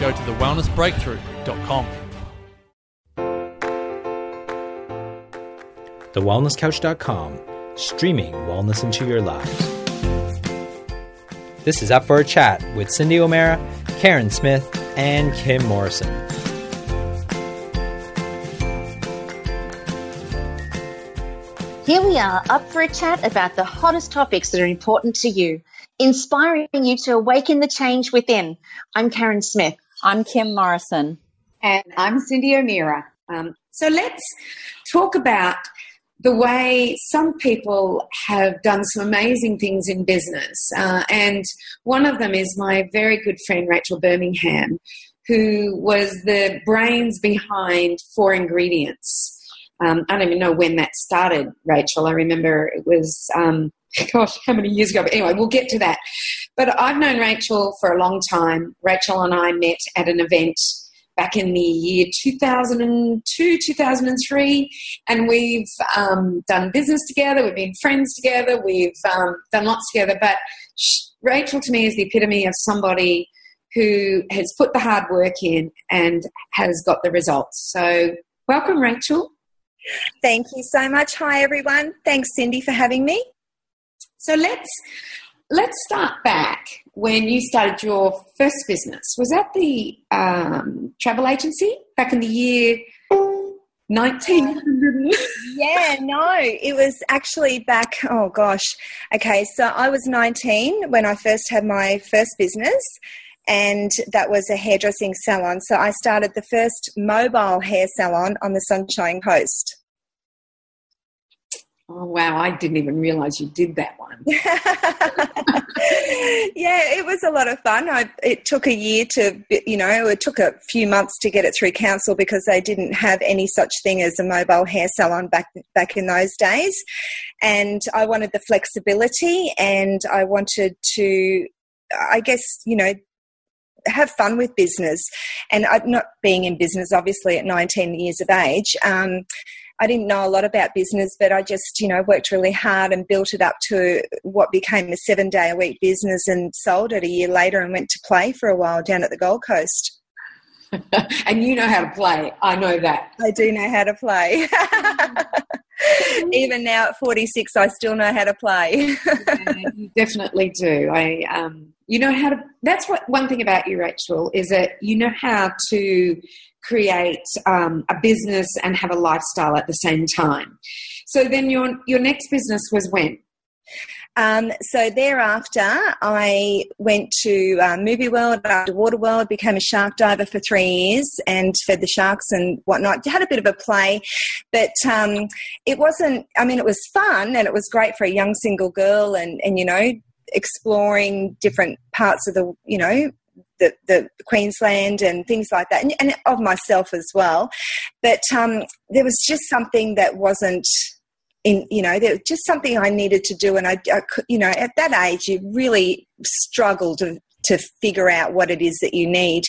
go to thewellnessbreakthrough.com. TheWellnessCouch.com, streaming wellness into your lives. This is Up for a Chat with Cindy O'Meara, Karen Smith, and Kim Morrison. Here we are, up for a chat about the hottest topics that are important to you, inspiring you to awaken the change within. I'm Karen Smith. I'm Kim Morrison. And I'm Cindy O'Meara. Um, so let's talk about the way some people have done some amazing things in business. Uh, and one of them is my very good friend Rachel Bermingham, who was the brains behind Four Ingredients. Um, I don't even know when that started, Rachel. I remember it was, um, gosh, how many years ago? But anyway, we'll get to that. But I've known Rachel for a long time. Rachel and I met at an event back in the year 2002, 2003, and we've um, done business together. We've been friends together. We've um, done lots together. But Rachel, to me, is the epitome of somebody who has put the hard work in and has got the results. So, welcome, Rachel. Thank you so much. Hi, everyone. Thanks, Cindy, for having me. So let's let's start back when you started your first business. Was that the um, travel agency back in the year nineteen? yeah, no, it was actually back. Oh gosh. Okay, so I was 19 when I first had my first business. And that was a hairdressing salon. So I started the first mobile hair salon on the Sunshine Coast. Oh, wow. I didn't even realize you did that one. yeah, it was a lot of fun. I, it took a year to, you know, it took a few months to get it through council because they didn't have any such thing as a mobile hair salon back, back in those days. And I wanted the flexibility and I wanted to, I guess, you know, have fun with business. And I, not being in business, obviously, at 19 years of age, um, I didn't know a lot about business, but I just, you know, worked really hard and built it up to what became a seven day a week business and sold it a year later and went to play for a while down at the Gold Coast. and you know how to play. I know that. I do know how to play. Even now at 46, I still know how to play. yeah, you definitely do. I, um, you know how to. That's what one thing about you, Rachel, is that you know how to create um, a business and have a lifestyle at the same time. So then your your next business was when? Um, so thereafter, I went to uh, Movie World, after Water World, became a shark diver for three years and fed the sharks and whatnot. Had a bit of a play, but um, it wasn't. I mean, it was fun and it was great for a young single girl, and and you know, exploring different parts of the you know the, the Queensland and things like that, and, and of myself as well. But um, there was just something that wasn't in you know there was just something I needed to do, and I, I you know at that age you really struggle to to figure out what it is that you need.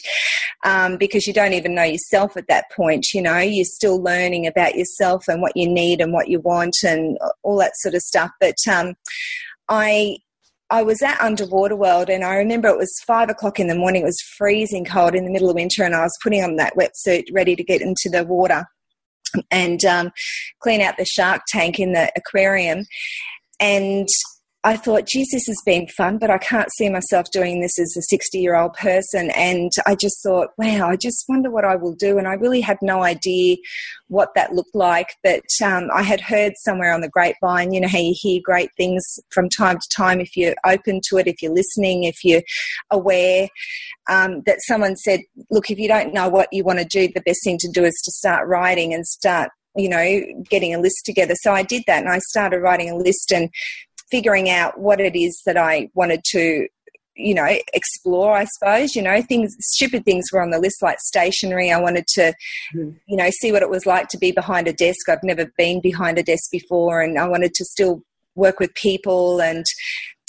um, because you don't even know yourself at that point. You know, you're still learning about yourself and what you need and what you want and all that sort of stuff. But um, I I was at Underwater World and I remember it was five o'clock in the morning. It was freezing cold in the middle of winter and I was putting on that wetsuit ready to get into the water and um, clean out the shark tank in the aquarium. And I thought, geez, this has been fun, but I can't see myself doing this as a 60 year old person. And I just thought, wow, I just wonder what I will do. And I really had no idea what that looked like. But um, I had heard somewhere on the grapevine, you know, how you hear great things from time to time if you're open to it, if you're listening, if you're aware, um, that someone said, look, if you don't know what you want to do, the best thing to do is to start writing and start you know, getting a list together. So I did that and I started writing a list and figuring out what it is that I wanted to you know explore i suppose you know things stupid things were on the list like stationery. I wanted to mm. you know see what it was like to be behind a desk. I've never been behind a desk before and i wanted to still work with people and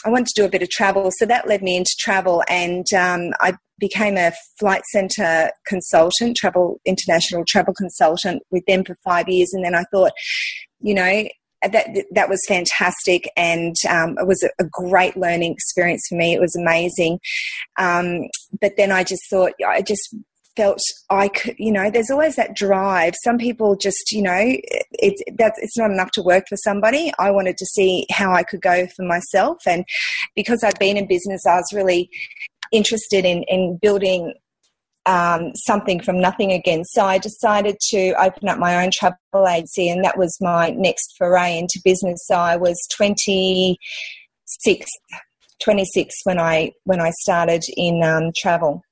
i wanted to do a bit of travel. So that led me into travel and um, i became a Flight Centre consultant travel international travel consultant with them for five years. And then i thought you know that that was fantastic, and um, it was a, great learning experience for me. It was amazing. Um, but then I just thought, I just felt I could, you know, there's always that drive. Some people just, you know, it's that's it's not enough to work for somebody. I wanted to see how I could go for myself, and because I'd been in business, I was really interested in in building um, something from nothing again. So I decided to open up my own travel agency, and that was my next foray into business. So I was 26, 26 when I when I started in um, travel.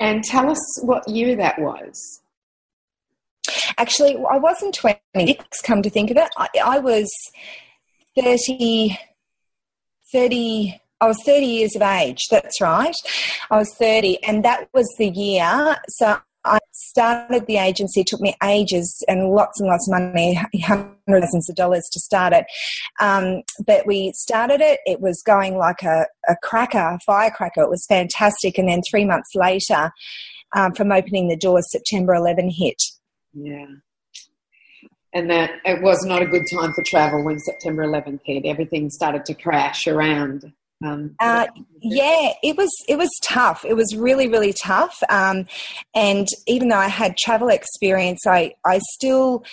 And tell us what year that was. Actually, I wasn't 26, come to think of it. I, I was 30, 30 I was 30 years of age. That's right. I was 30, and that was the year. So I started the agency. It took me ages and lots and lots of money, hundreds of dollars to start it. Um, but we started it. It was going like a, a cracker, a firecracker. It was fantastic. And then three months later, um, from opening the doors, September 11 hit. Yeah. And that it was not a good time for travel when September 11th hit. Everything started to crash around. Um, uh, yeah, it was it was tough. It was really really tough. Um, and even though I had travel experience, I I still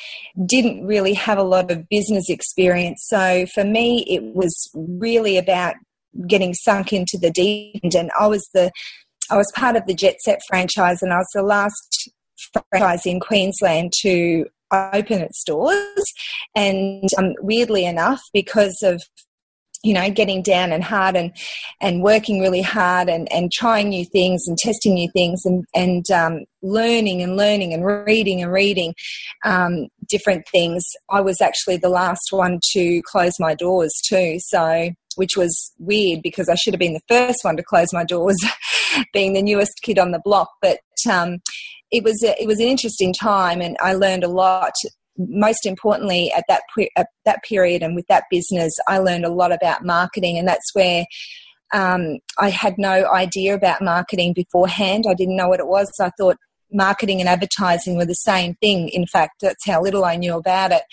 didn't really have a lot of business experience. So for me, it was really about getting sunk into the deep end. And I was the I was part of the Jet Set franchise, and I was the last franchise in Queensland to open its doors. And um, weirdly enough, because of you know getting down and hard and and working really hard and and trying new things and testing new things and and um, learning and learning and reading and reading um, different things. I was actually the last one to close my doors too so which was weird because i should have been the first one to close my doors being the newest kid on the block. But um, it was a, it was an interesting time and I learned a lot most importantly at that at that period and with that business i learned a lot about marketing and that's where um, i had no idea about marketing beforehand. I didn't know what it was. I thought marketing and advertising were the same thing. In fact that's how little i knew about it.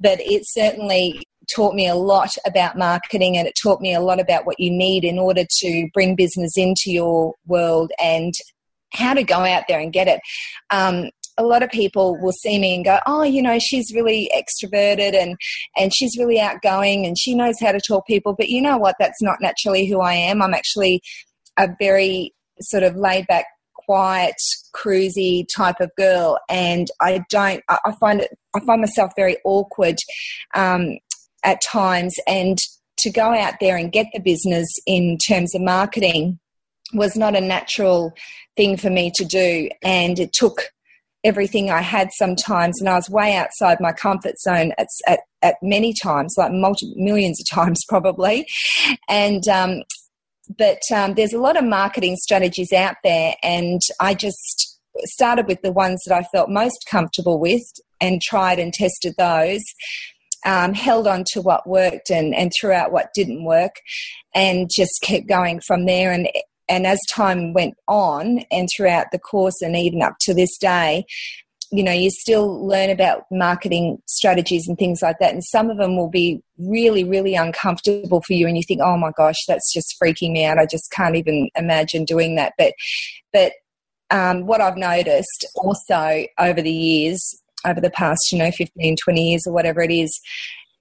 But it certainly taught me a lot about marketing and it taught me a lot about what you need in order to bring business into your world and how to go out there and get it. Um, a lot of people will see me and go, "Oh, you know, she's really extroverted and and she's really outgoing and she knows how to talk people." But you know what? That's not naturally who I am. I'm actually a very sort of laid back, quiet, cruisy type of girl, and I don't. I find it. I find myself very awkward um, at times, and to go out there and get the business in terms of marketing was not a natural thing for me to do, and it took everything I had sometimes, and I was way outside my comfort zone at, at, at many times, like multi millions of times probably. And um, but um, there's a lot of marketing strategies out there, and I just started with the ones that I felt most comfortable with and tried and tested those. Um, held on to what worked and, and threw out what didn't work and just kept going from there. And and as time went on and throughout the course and even up to this day you know you still learn about marketing strategies and things like that. And some of them will be really really uncomfortable for you and you think oh my gosh that's just freaking me out. I just can't even imagine doing that. But but um, what i've noticed also over the years over the past you know 15 20 years or whatever it is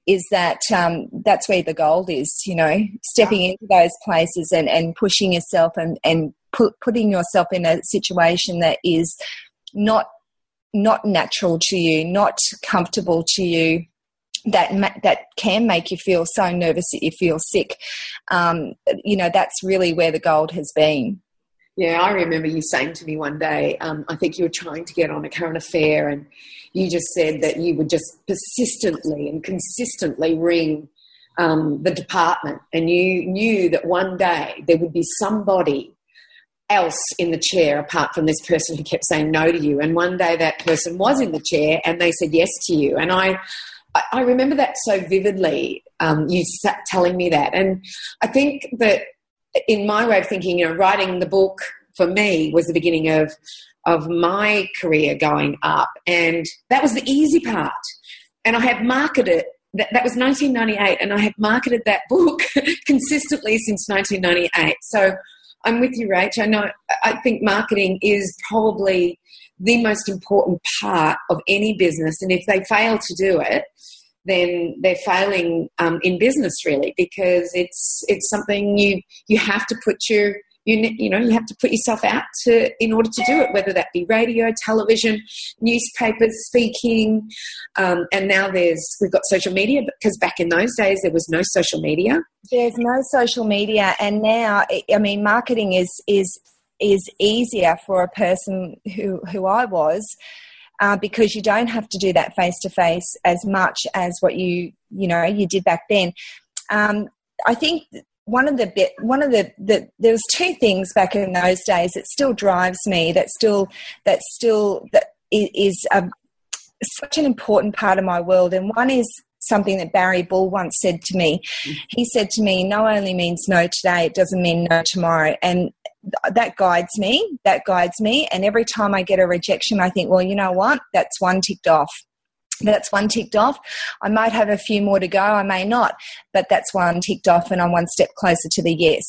is that um, that's where the gold is you know stepping into those places and, and pushing yourself and, and put, putting yourself in a situation that is not not natural to you, not comfortable to you, that ma- that can make you feel so nervous that you feel sick. Um, you know, that's really where the gold has been. Yeah, I remember you saying to me one day, um, I think you were trying to get on a current affair, and you just said that you would just persistently and consistently ring um, the department, and you knew that one day there would be somebody else in the chair apart from this person who kept saying no to you. And one day that person was in the chair and they said yes to you. And I, I remember that so vividly. Um, you telling me that, and I think that in my way of thinking, you know, writing the book for me was the beginning of of my career going up, and that was the easy part. And I had marketed that, that was 1998, and I had marketed that book consistently since 1998. So I'm with you, Rach. I know. I think marketing is probably the most important part of any business, and if they fail to do it, then they're failing um, in business really because it's it's something you you have to put your you, you know you have to put yourself out to in order to do it whether that be radio television newspapers speaking um, and now there's we've got social media because back in those days there was no social media. There's no social media and now i mean marketing is is is easier for a person who who i was uh, because you don't have to do that face to face as much as what you you know you did back then. Um, I think one of the bit one of the, the there was two things back in those days that still drives me that still that still that is a, such an important part of my world. And one is something that Barry Bull once said to me. He said to me, No only means no today, it doesn't mean no tomorrow. And that guides me. That guides me. And every time I get a rejection, I think, Well, you know what? That's one ticked off that's one ticked off. I might have a few more to go, I may not, but that's one ticked off, and I'm one step closer to the yes.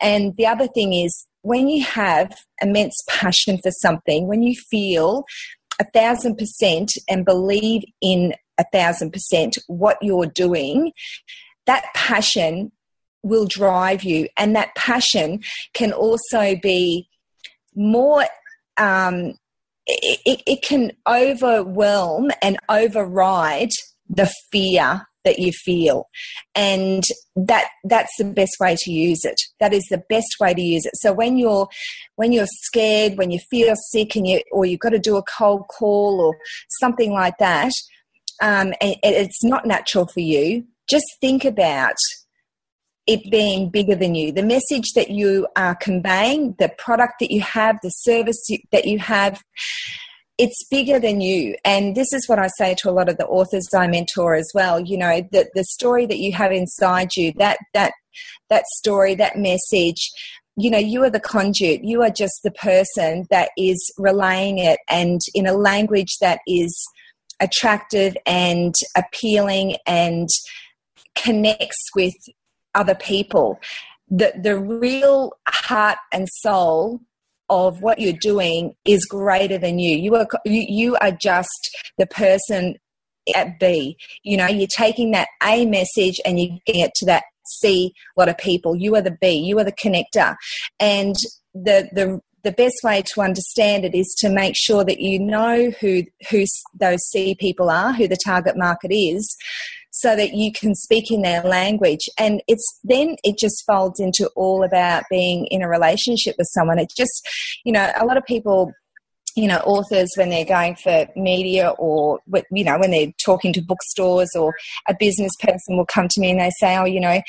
And the other thing is, when you have immense passion for something, when you feel a thousand percent and believe in a thousand percent what you're doing, that passion will drive you, and that passion can also be more um, it, it can overwhelm and override the fear that you feel. And that that's the best way to use it. That is the best way to use it. So when you're when you're scared when you feel sick and you or you've got to do a cold call or something like that um, and it's not natural for you just think about it being bigger than you. The message that you are conveying, the product that you have, the service that you have, it's bigger than you. And this is what I say to a lot of the authors I mentor as well. You know, the, the story that you have inside you, that, that, that story, that message, you know, you are the conduit. You are just the person that is relaying it and in a language that is attractive and appealing and connects with other people. The, the real heart and soul of what you're doing is greater than you. You are, you, you are just the person at B. You know, you're taking that A message and getting it to that C lot of people. You are the B. You are the connector. And the, the, the best way to understand it is to make sure that you know who who those C people are, who the target market is, so that you can speak in their language. And it's then it just folds into all about being in a relationship with someone. It just, you know, a lot of people you know authors when they're going for media or you know when they're talking to bookstores or a business person will come to me and they say oh you know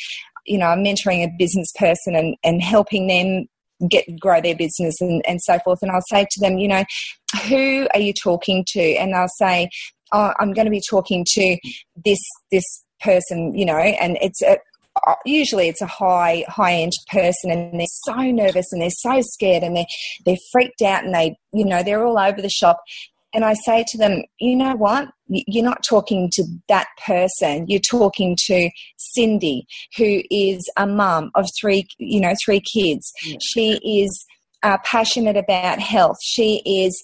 you know i'm mentoring a business person and, and helping them get grow their business and, and so forth. And i'll say to them you know who are you talking to? And they'll say oh, I'm going to be talking to this this person, you know, and it's a, usually it's a high high end person and they're so nervous and they're so scared and they they're freaked out and they you know they're all over the shop and I say to them, you know what? You're not talking to that person. You're talking to Cindy, who is a mum of three, you know, three kids. Yeah. She is uh, passionate about health. She is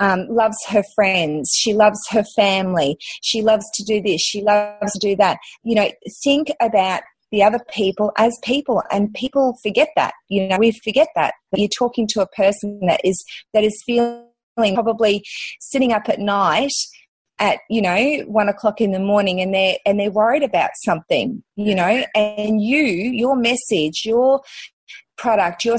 um, loves her friends. She loves her family. She loves to do this. She loves to do that. You know, think about the other people as people and people forget that you know we forget that you're talking to a person that is that is feeling probably sitting up at night at you know one o'clock in the morning and they're and they're worried about something you know and you your message your product your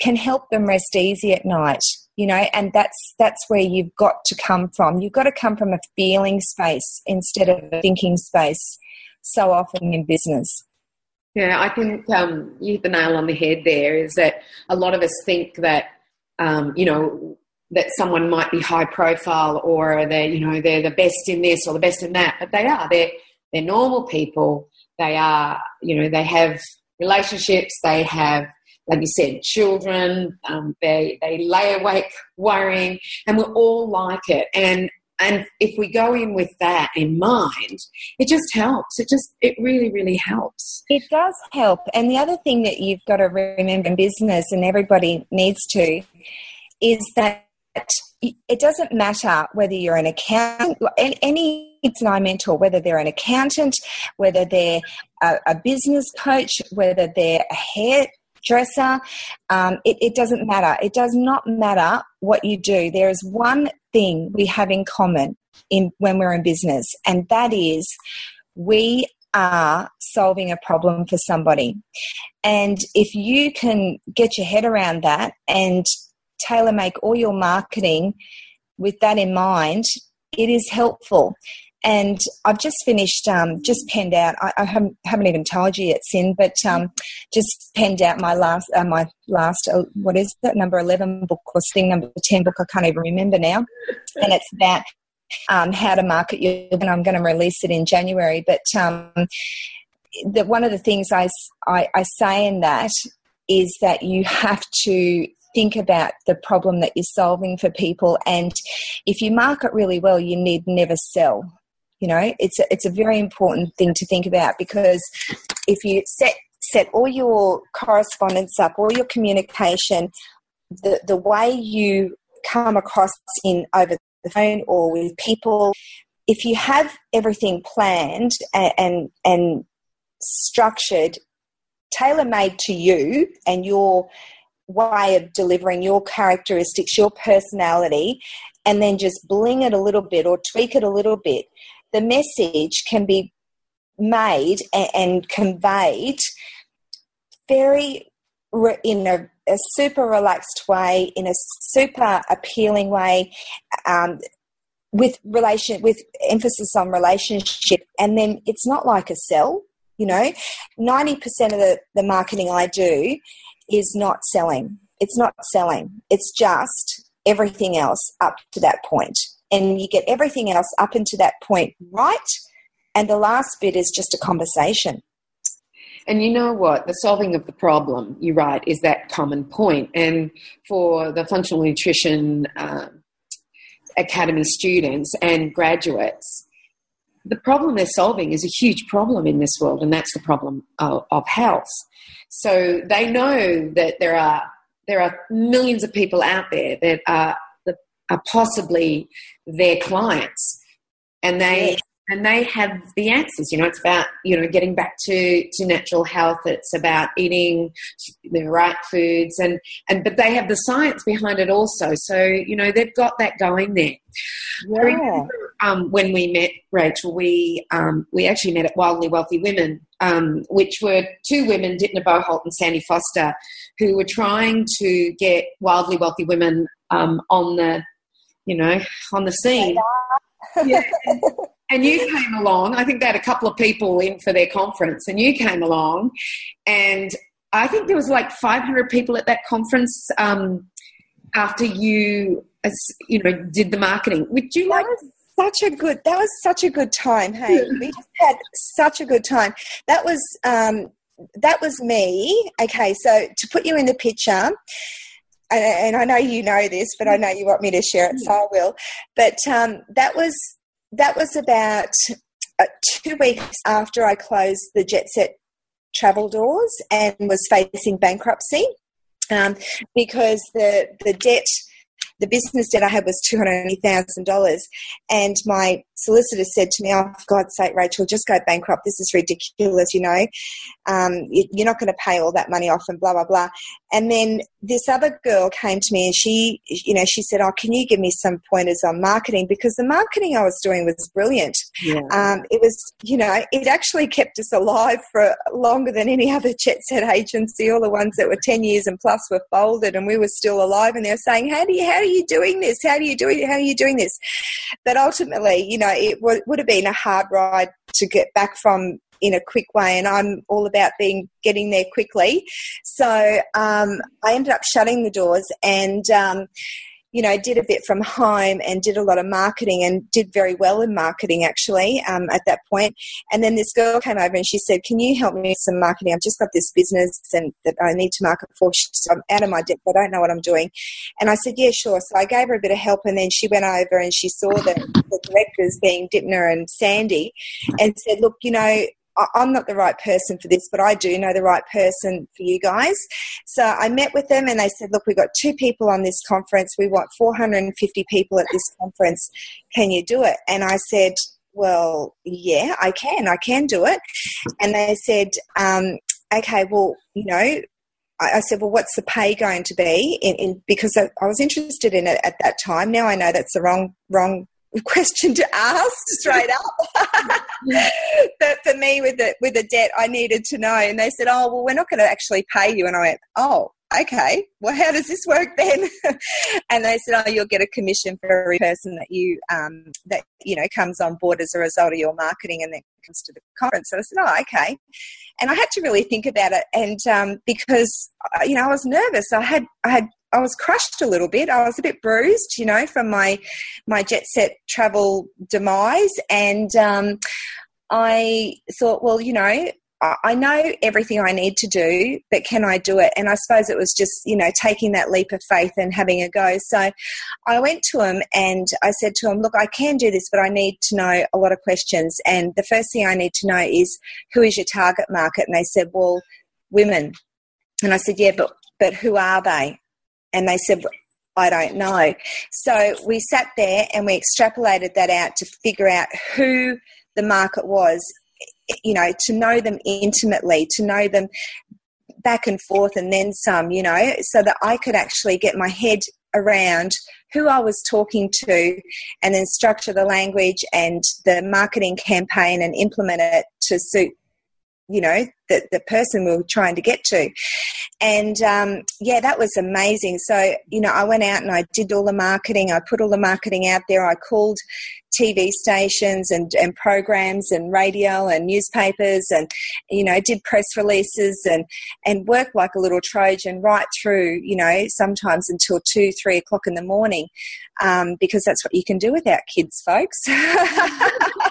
can help them rest easy at night you know and that's that's where you've got to come from. You've got to come from a feeling space instead of a thinking space so often in business. Yeah i think um, you hit the nail on the head there is that a lot of us think that um, you know that someone might be high profile or they're you know they're the best in this or the best in that but they are. They're they're normal people. They are you know they have relationships. They have like you said children. Um, they they lay awake worrying and we're all like it. And and if we go in with that in mind it just helps. It just it really really helps. It does help. And the other thing that you've got to remember in business and everybody needs to is that it doesn't matter whether you're an accountant, any I mentor, whether they're an accountant, whether they're a, a business coach, whether they're a hairdresser, um, it, it doesn't matter. It does not matter what you do. There is one thing we have in common in when we're in business, and that is we are solving a problem for somebody. And if you can get your head around that and tailor make all your marketing with that in mind, it is helpful. And I've just finished, um, just penned out. I, I haven't, haven't, even told you yet, Sin, but um, just penned out my last, uh, my last, uh, what is that number eleven book or thing number ten book? I can't even remember now. And it's about um, how to market you, And I'm going to release it in January. But um, one of the things I, I, I say in that is that you have to think about the problem that you're solving for people. And if you market really well, you need never sell. You know, it's a, it's a very important thing to think about because if you set set all your correspondence up, all your communication, the the way you come across in over the phone or with people, if you have everything planned and and, and structured, tailor made to you and your way of delivering your characteristics, your personality, and then just bling it a little bit or tweak it a little bit, the message can be made and, conveyed very in a, a, super relaxed way, in a super appealing way, um, with relation with emphasis on relationship, and then it's not like a sell. You know, ninety percent of the, the marketing I do is not selling. It's not selling. It's just everything else up to that point. And you get everything else up into that point right. And the last bit is just a conversation. And you know what? The solving of the problem, you're right, is that common point. And for the functional nutrition uh, academy students and graduates, the problem they're solving is a huge problem in this world, and that's the problem of, of health. So they know that there are there are millions of people out there that are that are possibly their clients, and they and they have the answers. You know, it's about you know getting back to to natural health. It's about eating the right foods, and and but they have the science behind it also. So you know they've got that going there. Yeah. Um, when we met Rachel, we um, we actually met at Wildly Wealthy Women, um, which were two women, Dymphna Boholt and Sandy Forster, who were trying to get wildly wealthy women um, on the you know on the scene. yeah. And you came along. I think they had a couple of people in for their conference, and you came along, and I think there was like 500 people at that conference um, after you, as you know, did the marketing. Would you like? Such a good. That was such a good time. Hey, we just had such a good time. That was um, that was me. Okay, so to put you in the picture, and, and I know you know this, but I know you want me to share it, so I will. But um, that was that was about uh, two weeks after I closed the Jet Set travel doors and was facing bankruptcy um, because the the debt the business debt I had was $280,000. And my solicitor said to me, Oh, for God's sake, Rachel, just go bankrupt. This is ridiculous, you know. Um, you're not going to pay all that money off and blah, blah, blah. And then this other girl came to me and she, you know, she said, Oh, can you give me some pointers on marketing? Because the marketing I was doing was brilliant. Yeah. Um, it was, you know, it actually kept us alive for longer than any other jet set agency. All the ones that were 10 years and plus were folded and we were still alive. And they're saying, How do you, how are you doing this? How do you do it? How are you doing this? But ultimately, you know, it w- would have been a hard ride to get back from in a quick way and I'm all about being getting there quickly. So um, I ended up shutting the doors and um, you know, did a bit from home and did a lot of marketing and did very well in marketing actually um, at that point. And then this girl came over and she said, "Can you help me with some marketing? I've just got this business and that I need to market for. So I'm out of my depth. I don't know what I'm doing." And I said, "Yeah, sure." So I gave her a bit of help, and then she went over and she saw the, the directors being Dymphna and Sandy, and said, "Look, you know." I'm not the right person for this, but I do know the right person for you guys. So I met with them and they said, look, we've got two people on this conference. We want 450 people at this conference. Can you do it? And I said, well, yeah, I can. I can do it. And they said, um, okay, well, you know, I, said, well, what's the pay going to be? In, in because I, I was interested in it at that time. Now I know that's the wrong wrong question to ask straight up. but for me, with the with the debt, I needed to know, and they said, "Oh, well, we're not going to actually pay you." And I went, "Oh, okay. Well, how does this work then?" and they said, "Oh, you'll get a commission for every person that you um, that you know comes on board as a result of your marketing, and then comes to the conference." So I said, "Oh, okay." And I had to really think about it, and um, because uh, you know I was nervous, I had I had I was crushed a little bit. I was a bit bruised, you know, from my my jet set travel demise, and um, I thought, well, you know, I know everything I need to do, but can I do it? And I suppose it was just, you know, taking that leap of faith and having a go. So I went to him and I said to him, Look, I can do this, but I need to know a lot of questions. And the first thing I need to know is who is your target market? And they said, Well, women. And I said, Yeah, but but who are they? And they said, I don't know. So we sat there and we extrapolated that out to figure out who the market was, you know, to know them intimately, to know them back and forth and then some, you know, so that I could actually get my head around who I was talking to and then structure the language and the marketing campaign and implement it to suit you know the, the person we were trying to get to. And um, yeah that was amazing. So you know i went out and i did all the marketing. I put all the marketing out there. I called tv stations and, and programs and radio and newspapers and you know did press releases and and worked like a little trojan right through you know sometimes until two three o'clock in the morning um, because that's what you can do without kids folks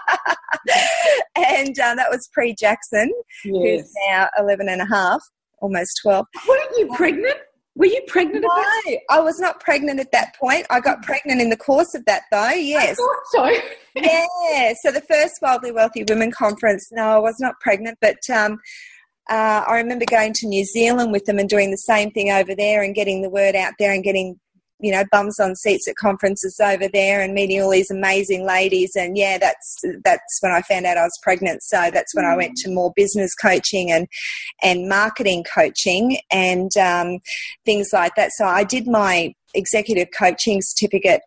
and uh, that was pre Jackson, yes. who's now 11 and a half, almost 12. Weren't you pregnant? Were you pregnant no, I was not pregnant at that point. I got pregnant in the course of that, though. Yes. so. yeah. So the first Wildly Wealthy Women Conference. No, I was not pregnant, but um, uh, I remember going to New Zealand with them and doing the same thing over there and getting the word out there and getting you know bums on seats at conferences over there and meeting all these amazing ladies. And yeah that's that's when I found out I was pregnant. So that's when I went to more business coaching and and marketing coaching and um, things like that. So I did my executive coaching certificate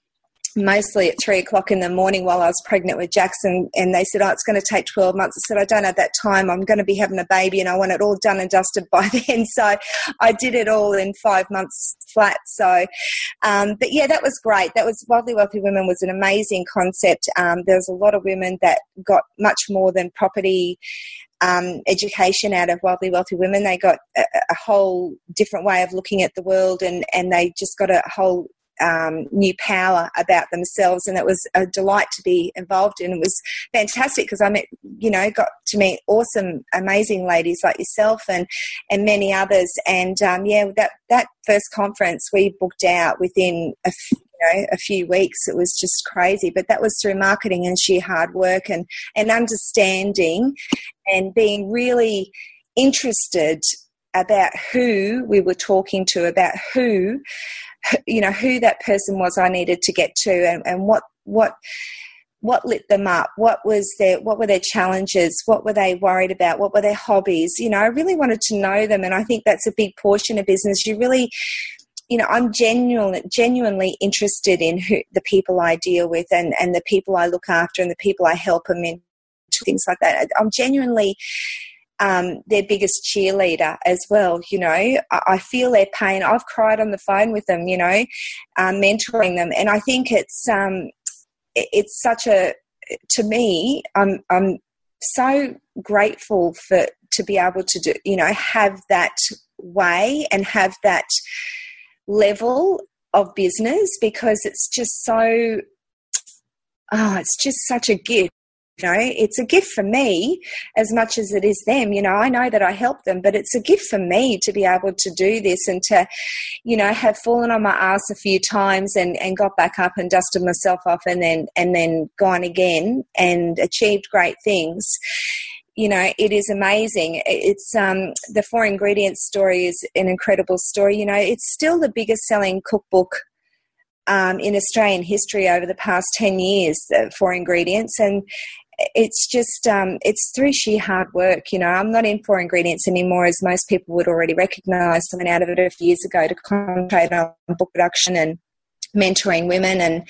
mostly at three o'clock in the morning while I was pregnant with Jackson. And they said, Oh, it's going to take 12 months. I said, I don't have that time. I'm going to be having a baby and I want it all done and dusted by then. So I did it all in five months flat. So, um, but yeah, that was great. That was Wildly Wealthy Women was an amazing concept. Um, there was a lot of women that got much more than property um, education out of wildly wealthy women. They got a, a, whole different way of looking at the world, and and they just got a whole um, new power about themselves, and it was a delight to be involved in. It was fantastic because I met, you know, got to meet awesome, amazing ladies like yourself and and many others. And um, yeah, that that first conference we booked out within a you know a few weeks. It was just crazy, but that was through marketing and sheer hard work and and understanding and being really interested about who we were talking to, about who, you know, who that person was I needed to get to and, and what, what, what lit them up what was their what were their challenges what were they worried about what were their hobbies you know i really wanted to know them and i think that's a big portion of business. You really you know i'm genuinely genuinely interested in who the people i deal with and and the people i look after and the people i help and mentor things like that. I'm genuinely um, their biggest cheerleader as well. You know, I, I, feel their pain. I've cried on the phone with them. You know, um, mentoring them, and I think it's um, it, it's such a to me. I'm I'm so grateful for to be able to do you know have that way and have that level of business because it's just so oh it's just such a gift know it's a gift for me as much as it is them you know i know that i help them but it's a gift for me to be able to do this and to you know have fallen on my ass a few times and and got back up and dusted myself off and then and then gone again and achieved great things. You know it is amazing. It's um the four ingredients story is an incredible story. You know it's still the biggest selling cookbook um, in Australian history over the past 10 years uh, four ingredients. And it's just um, it's through sheer hard work you know. I'm not in four ingredients anymore as most people would already recognize. I went out of it a few years ago to concentrate on book production and mentoring women and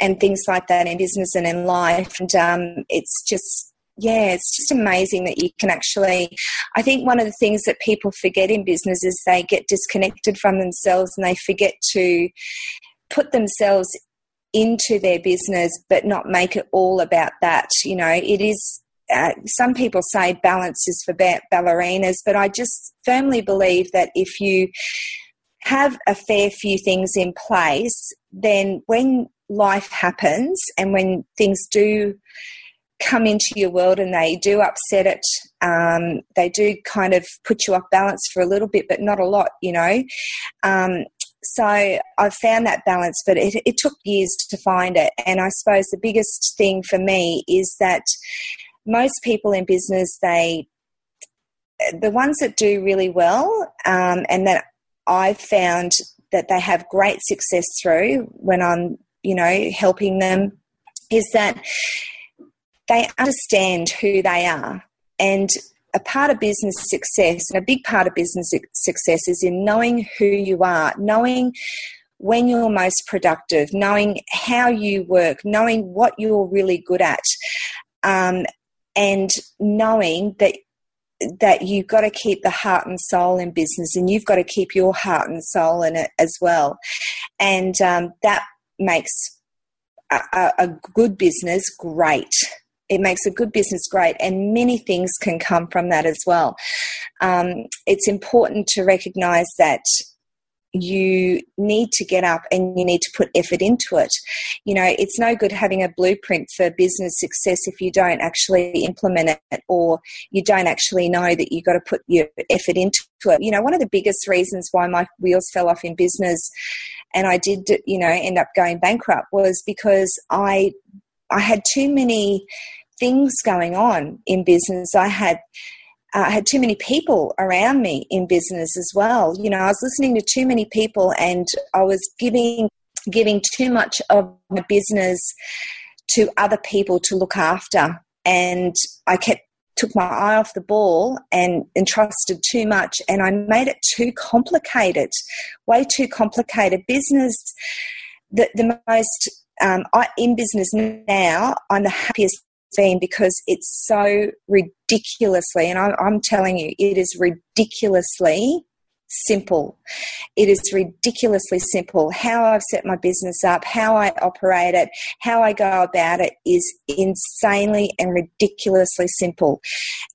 and things like that in business and in life. And um, it's just yeah it's just amazing that you can actually i think one of the things that people forget in business is they get disconnected from themselves and they forget to put themselves into their business but not make it all about that you know. It is uh, some people say balance is for ba- ballerinas but i just firmly believe that if you have a fair few things in place then when life happens and when things do come into your world and they do upset it um, they do kind of put you off balance for a little bit but not a lot you know um, so I've found that balance, but it, it took years to find it. And I suppose the biggest thing for me is that most people in business, they, the ones that do really well, um, and that I've found that they have great success through when I'm, you know, helping them, is that they understand who they are. And a part of business success and a big part of business success is in knowing who you are, knowing when you're most productive, knowing how you work, knowing what you're really good at, um, and knowing that that you've got to keep the heart and soul in business, and you've got to keep your heart and soul in it as well, and um, that makes a, a good business great it makes a good business great, and many things can come from that as well. Um, it's important to recognize that you need to get up and you need to put effort into it. You know, it's no good having a blueprint for business success if you don't actually implement it or you don't actually know that you've got to put your effort into it. You know, one of the biggest reasons why my wheels fell off in business and I did, you know, end up going bankrupt was because I I had too many things going on in business. I had uh, I had too many people around me in business as well. You know, I was listening to too many people, and I was giving giving too much of my business to other people to look after, and I kept took my eye off the ball and entrusted too much, and I made it too complicated, way too complicated. Business, the the most um, I, in business now, I'm the happiest theme because it's so ridiculously, and I, I'm telling you, it is ridiculously simple. It is ridiculously simple. How I've set my business up, how I operate it, how I go about it is insanely and ridiculously simple.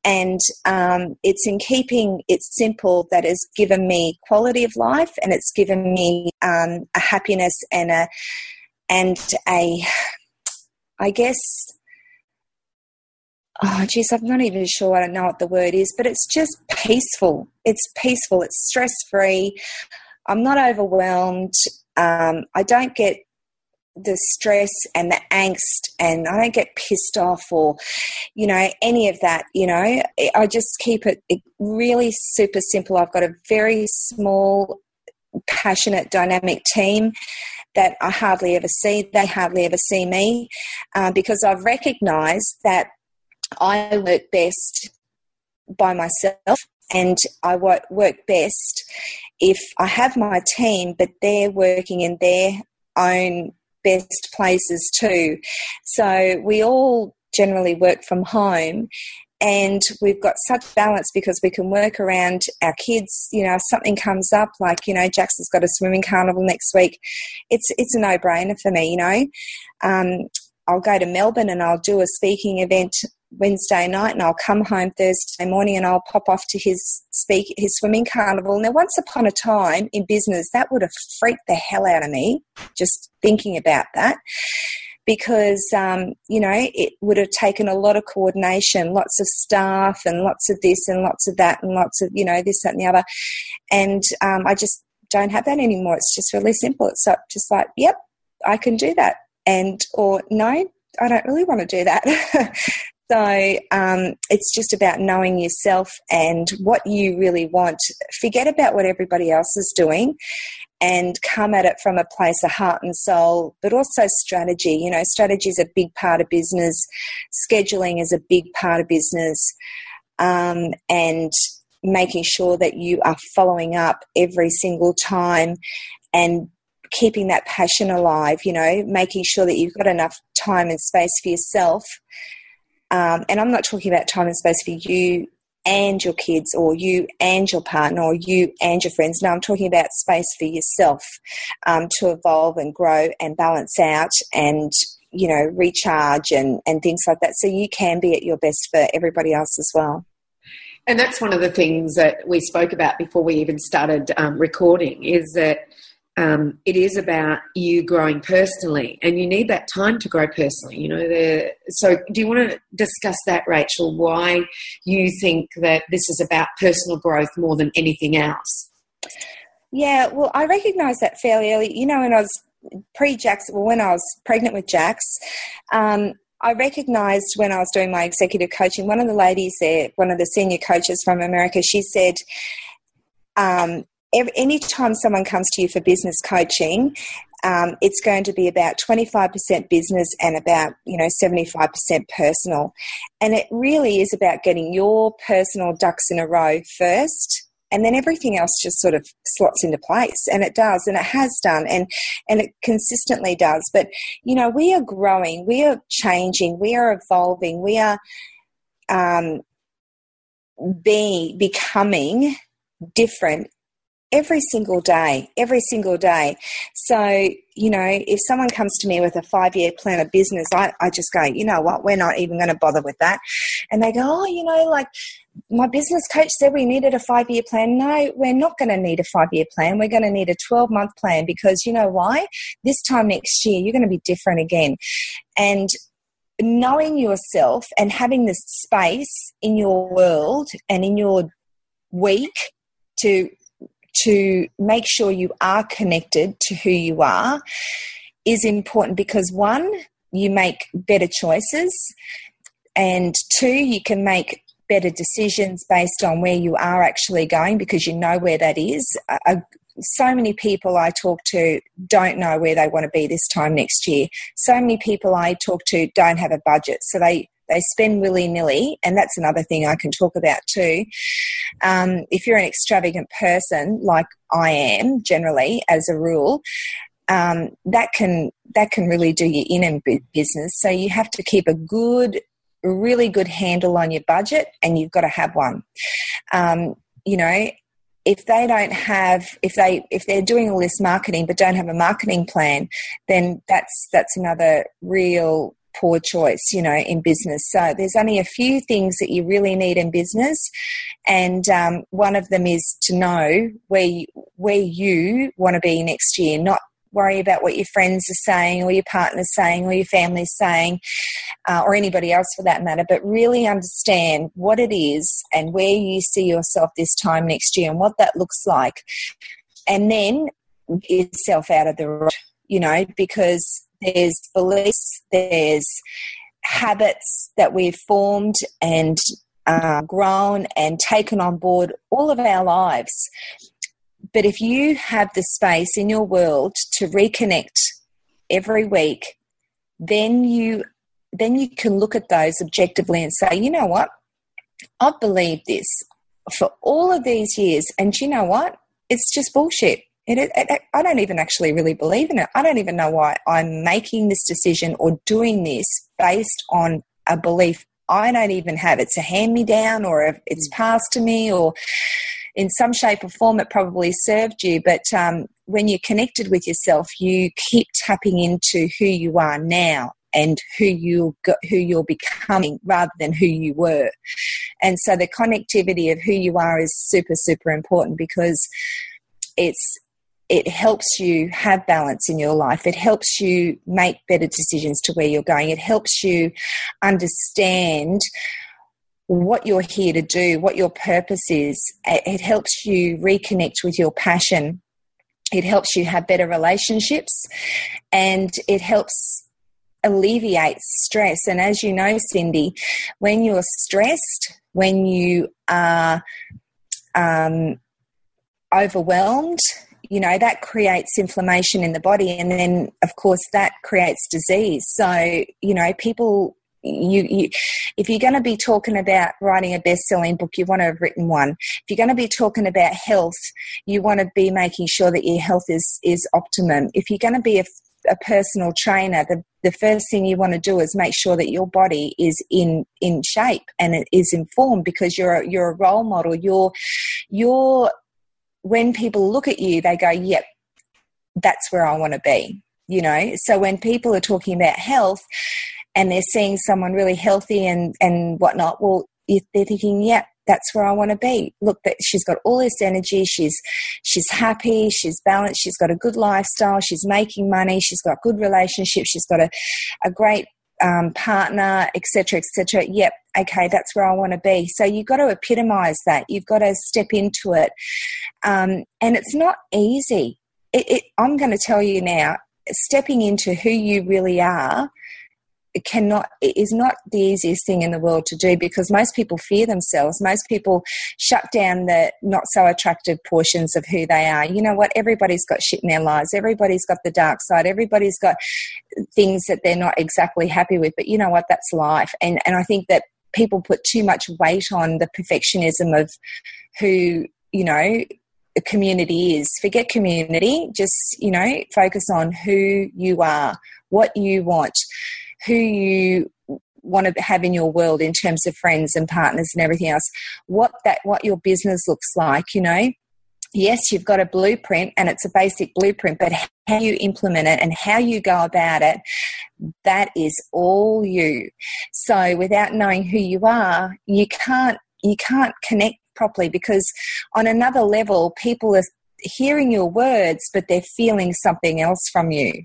And um, it's in keeping it simple that has given me quality of life and it's given me um, a happiness and a and a I guess oh geez, I'm not even sure. I don't know what the word is, but it's just peaceful. It's peaceful. It's stress free. I'm not overwhelmed. Um, I don't get the stress and the angst and I don't get pissed off or, you know, any of that, you know, I just keep it really super simple. I've got a very small, passionate, dynamic team that I hardly ever see. They hardly ever see me uh, because I've recognized that I work best by myself and I work best if I have my team, but they're working in their own best places too. So we all generally work from home and we've got such balance because we can work around our kids you know if something comes up like you know jackson's got a swimming carnival next week it's it's a no-brainer for me you know um, i'll go to melbourne and i'll do a speaking event Wednesday night and I'll come home Thursday morning and I'll pop off to his speak his swimming carnival. Now once upon a time in business that would have freaked the hell out of me just thinking about that because um, you know it would have taken a lot of coordination, lots of staff and lots of this and lots of that and lots of you know this that and the other, and um, I just don't have that anymore. It's just really simple. It's just like, yep, I can do that, and or no, I don't really want to do that. So um, it's just about knowing yourself and what you really want. Forget about what everybody else is doing and come at it from a place of heart and soul, but also strategy. You know, strategy is a big part of business, scheduling is a big part of business, um, and making sure that you are following up every single time and keeping that passion alive, you know, making sure that you've got enough time and space for yourself um, and I'm not talking about time and space for you and your kids or you and your partner or you and your friends. No, I'm talking about space for yourself um, to evolve and grow and balance out and you know recharge and and things like that so you can be at your best for everybody else as well and that's one of the things that we spoke about before we even started um, recording is that um, it is about you growing personally, and you need that time to grow personally. You know, so do you want to discuss that, Rachel? Why you think that this is about personal growth more than anything else? Yeah, well, I recognised that fairly early. You know, when I was pre Jax, well, when I was pregnant with Jax, um, I recognized when I was doing my executive coaching, one of the ladies there, one of the senior coaches from America, she said, um, every, anytime someone comes to you for business coaching, um, it's going to be about 25% business and about you know 75% personal. And it really is about getting your personal ducks in a row first and then everything else just sort of slots into place. And it does and it has done and and it consistently does. But you know we are growing we are changing we are evolving we are um, being becoming different every single day, every single day. So, you know, if someone comes to me with a five year plan of business, I, I just go, you know what, we're not even going to bother with that. And they go, oh, you know, like my business coach said we needed a five year plan. No, we're not going to need a five year plan. We're going to need a 12 month plan because you know why? This time next year, you're going to be different again. And knowing yourself and having this space in your world and in your week to to make sure you are connected to who you are is important because one, you make better choices, and two, you can make better decisions based on where you are actually going because you know where that is. So many people I talk to don't know where they want to be this time next year. So many people I talk to don't have a budget, so they they spend willy nilly, and that's another thing I can talk about too. Um, if you're an extravagant person, like I am generally as a rule, um, that can that can really do you in in business. So you have to keep a good, really good handle on your budget, and you've got to have one. Um, you know, if they don't have if they if they're doing all this marketing but don't have a marketing plan then that's that's another real poor choice you know in business. So there's only a few things that you really need in business and um, one of them is to know where you, where you want to be next year not worry about what your friends are saying or your partner's saying or your family's saying uh, or anybody else for that matter but really understand what it is and where you see yourself this time next year and what that looks like. And then yourself out of the you know because there's beliefs there's habits that we've formed and uh, grown and taken on board all of our lives but if you have the space in your world to reconnect every week, then you then you can look at those objectively and say, you know what? I've believed this for all of these years, and you know what? It's just bullshit. It, it, it, I don't even actually really believe in it. I don't even know why I'm making this decision or doing this based on a belief I don't even have. It's a hand me down, or it's passed to me, or in some shape or form it probably served you but um, when you're connected with yourself you keep tapping into who you are now and who you who you're becoming rather than who you were and so the connectivity of who you are is super super important because it's it helps you have balance in your life. It helps you make better decisions to where you're going. It helps you understand what you're here to do, what your purpose is. It helps you reconnect with your passion. It helps you have better relationships and it helps alleviate stress. And as you know, Cyndi, when you're stressed, when you are um, overwhelmed, you know, that creates inflammation in the body. And then, of course, that creates disease. So, you know, people you, you if you're going to be talking about writing a best-selling book you want to have written one if you're going to be talking about health you want to be making sure that your health is is optimum if you're going to be a, a personal trainer the the first thing you want to do is make sure that your body is in in shape and it is informed because you're a, you're a role model you're you're when people look at you they go yep that's where I want to be you know so when people are talking about health and they're seeing someone really healthy and and whatnot well they're thinking yeah that's where I want to be. Look, that she's got all this energy. She's she's happy. She's balanced. She's got a good lifestyle. She's making money. She's got good relationships. She's got a a great um, partner, etc., etc. Yep, okay, that's where I want to be. So you've got to epitomize that. You've got to step into it, um, and it's not easy. It, it, I'm going to tell you now, stepping into who you really are it cannot it is not the easiest thing in the world to do because most people fear themselves. Most people shut down the not so attractive portions of who they are. You know what? Everybody's got shit in their lives. Everybody's got the dark side. Everybody's got things that they're not exactly happy with. But you know what? That's life. And and i think that people put too much weight on the perfectionism of who you know the community is. Forget community. Just you know focus on who you are what you want who you want to have in your world in terms of friends and partners and everything else what that what your business looks like you know? Yes you've got a blueprint and it's a basic blueprint but how you implement it and how you go about it that is all you. So without knowing who you are you can't you can't connect properly because on another level people are hearing your words, but they're feeling something else from you.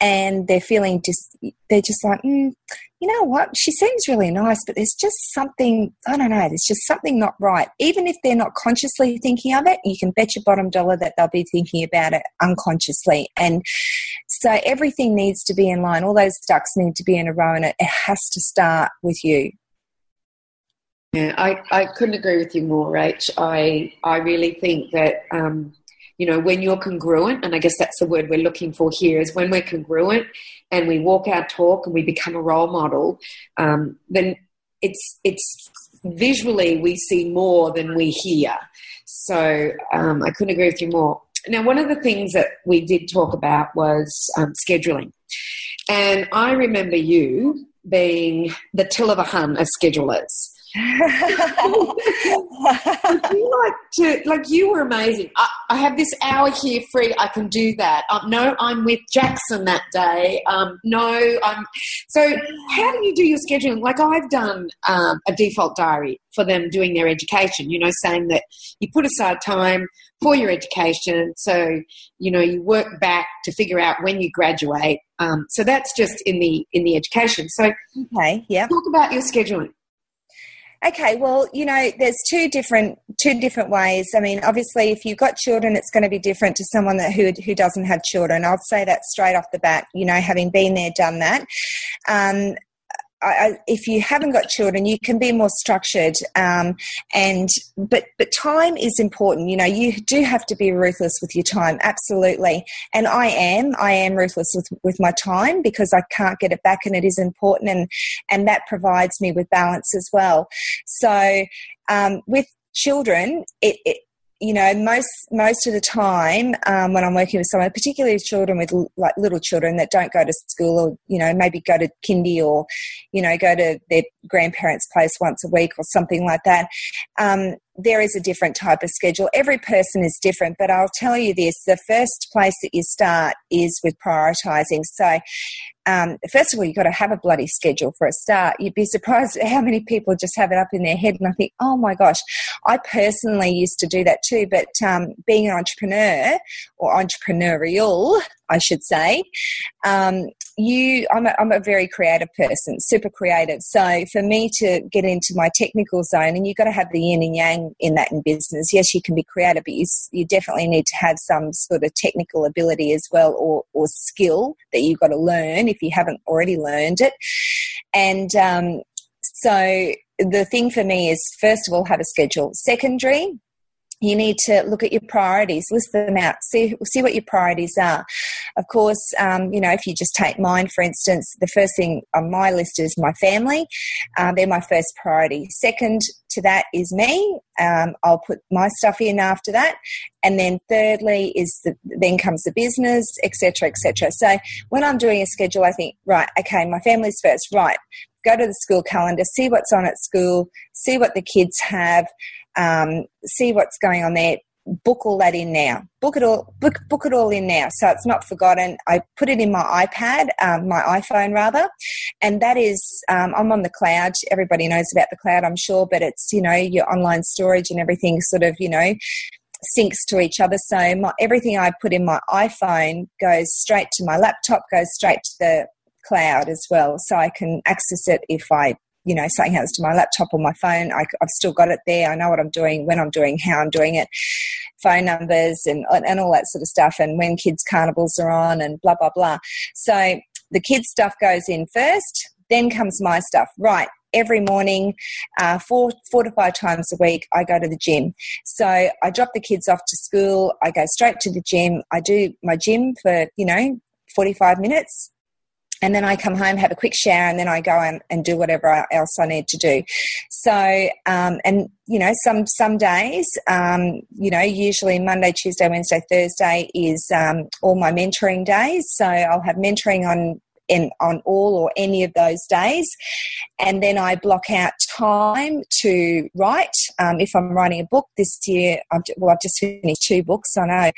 And they're feeling just, they're just like, mm, you know what? She seems really nice, but there's just something, I don't know, there's just something not right. Even if they're not consciously thinking of it, you can bet your bottom dollar that they'll be thinking about it unconsciously. And so everything needs to be in line. All those ducks need to be in a row, and it, it has to start with you. Yeah, I, I couldn't agree with you more, Rach. I I really think that um, you know, when you're congruent, and I guess that's the word we're looking for here, is when we're congruent and we walk our talk and we become a role model, um, then it's it's visually we see more than we hear. So um, I couldn't agree with you more. Now, one of the things that we did talk about was um, scheduling, and I remember you being the till of a hun of schedulers you like to like you were amazing. I, I, have this hour here free. I can do that. Um, no, I'm with Jackson that day. Um, no, I'm. So how do you do your scheduling? Like I've done um, a default diary for them doing their education. You know, saying that you put aside time for your education. So you know you work back to figure out when you graduate. Um, so that's just in the in the education. So okay, yeah. Talk about your scheduling. Okay, well, you know, there's two different two different ways. I mean, obviously, if you've got children, it's going to be different to someone that who who doesn't have children. I'll say that straight off the bat. You know, having been there, done that. Um, I, if you haven't got children, you can be more structured. Um, and but but time is important. You know, you do have to be ruthless with your time, absolutely. And I am, I am ruthless with with my time because I can't get it back, and it is important, and and that provides me with balance as well. So um, with children, it, it you know, most most of the time um, when I'm working with someone, particularly children with like little children that don't go to school or you know maybe go to kindy or you know go to their grandparents' place once a week or something like that, um, there is a different type of schedule. Every person is different, but I'll tell you this: the first place that you start is with prioritizing. So, um, first of all, you've got to have a bloody schedule for a start. You'd be surprised how many people just have it up in their head. And I think, oh my gosh, I personally used to do that too. But um, being an entrepreneur or entrepreneurial, I should say, um, you, I'm a, I'm a very creative person, super creative. So for me to get into my technical zone, and you've got to have the yin and yang in that in business. Yes, you can be creative, but you, you definitely need to have some sort of technical ability as well, or, or skill that you've got to learn if you haven't already learned it. And um, so the thing for me is first of all have a schedule secondary you need to look at your priorities, list them out, see see what your priorities are. Of course, um, you know if you just take mine for instance, the first thing on my list is my family. Um, they're my first priority. Second to that is me. Um, I'll put my stuff in after that, and then thirdly is the, then comes the business, etc., etc. So when I'm doing a schedule, I think right, okay, my family's first. Right, go to the school calendar, see what's on at school, see what the kids have um, see what's going on there book all that in now. Book it all book, book it all in now. So it's not forgotten. I put it in my ipad um, my iphone rather and that is um, i'm on the cloud. Everybody knows about the cloud i'm sure but it's you know your online storage and everything sort of you know syncs to each other. So my, everything i put in my iphone goes straight to my laptop goes straight to the cloud as well. So i can access it if i you know, something happens to my laptop or my phone, I, have still got it there. I know what I'm doing, when I'm doing, how I'm doing it, phone numbers and, and all that sort of stuff, and when kids' carnivals are on and blah, blah, blah. So the kids' stuff goes in first, then comes my stuff. Right, every morning, uh, four four to five times a week, I go to the gym. So I drop the kids off to school. I go straight to the gym. I do my gym for you know forty five minutes and then I come home, have a quick shower, and then I go and, and do whatever else I need to do. So, um, and you know, some some days, um, you know, usually Monday, Tuesday, Wednesday, Thursday is um, all my mentoring days. So I'll have mentoring on in, on all or any of those days. And then I block out time to write. Um, if I'm writing a book this year, I've, well, I've just finished two books. I know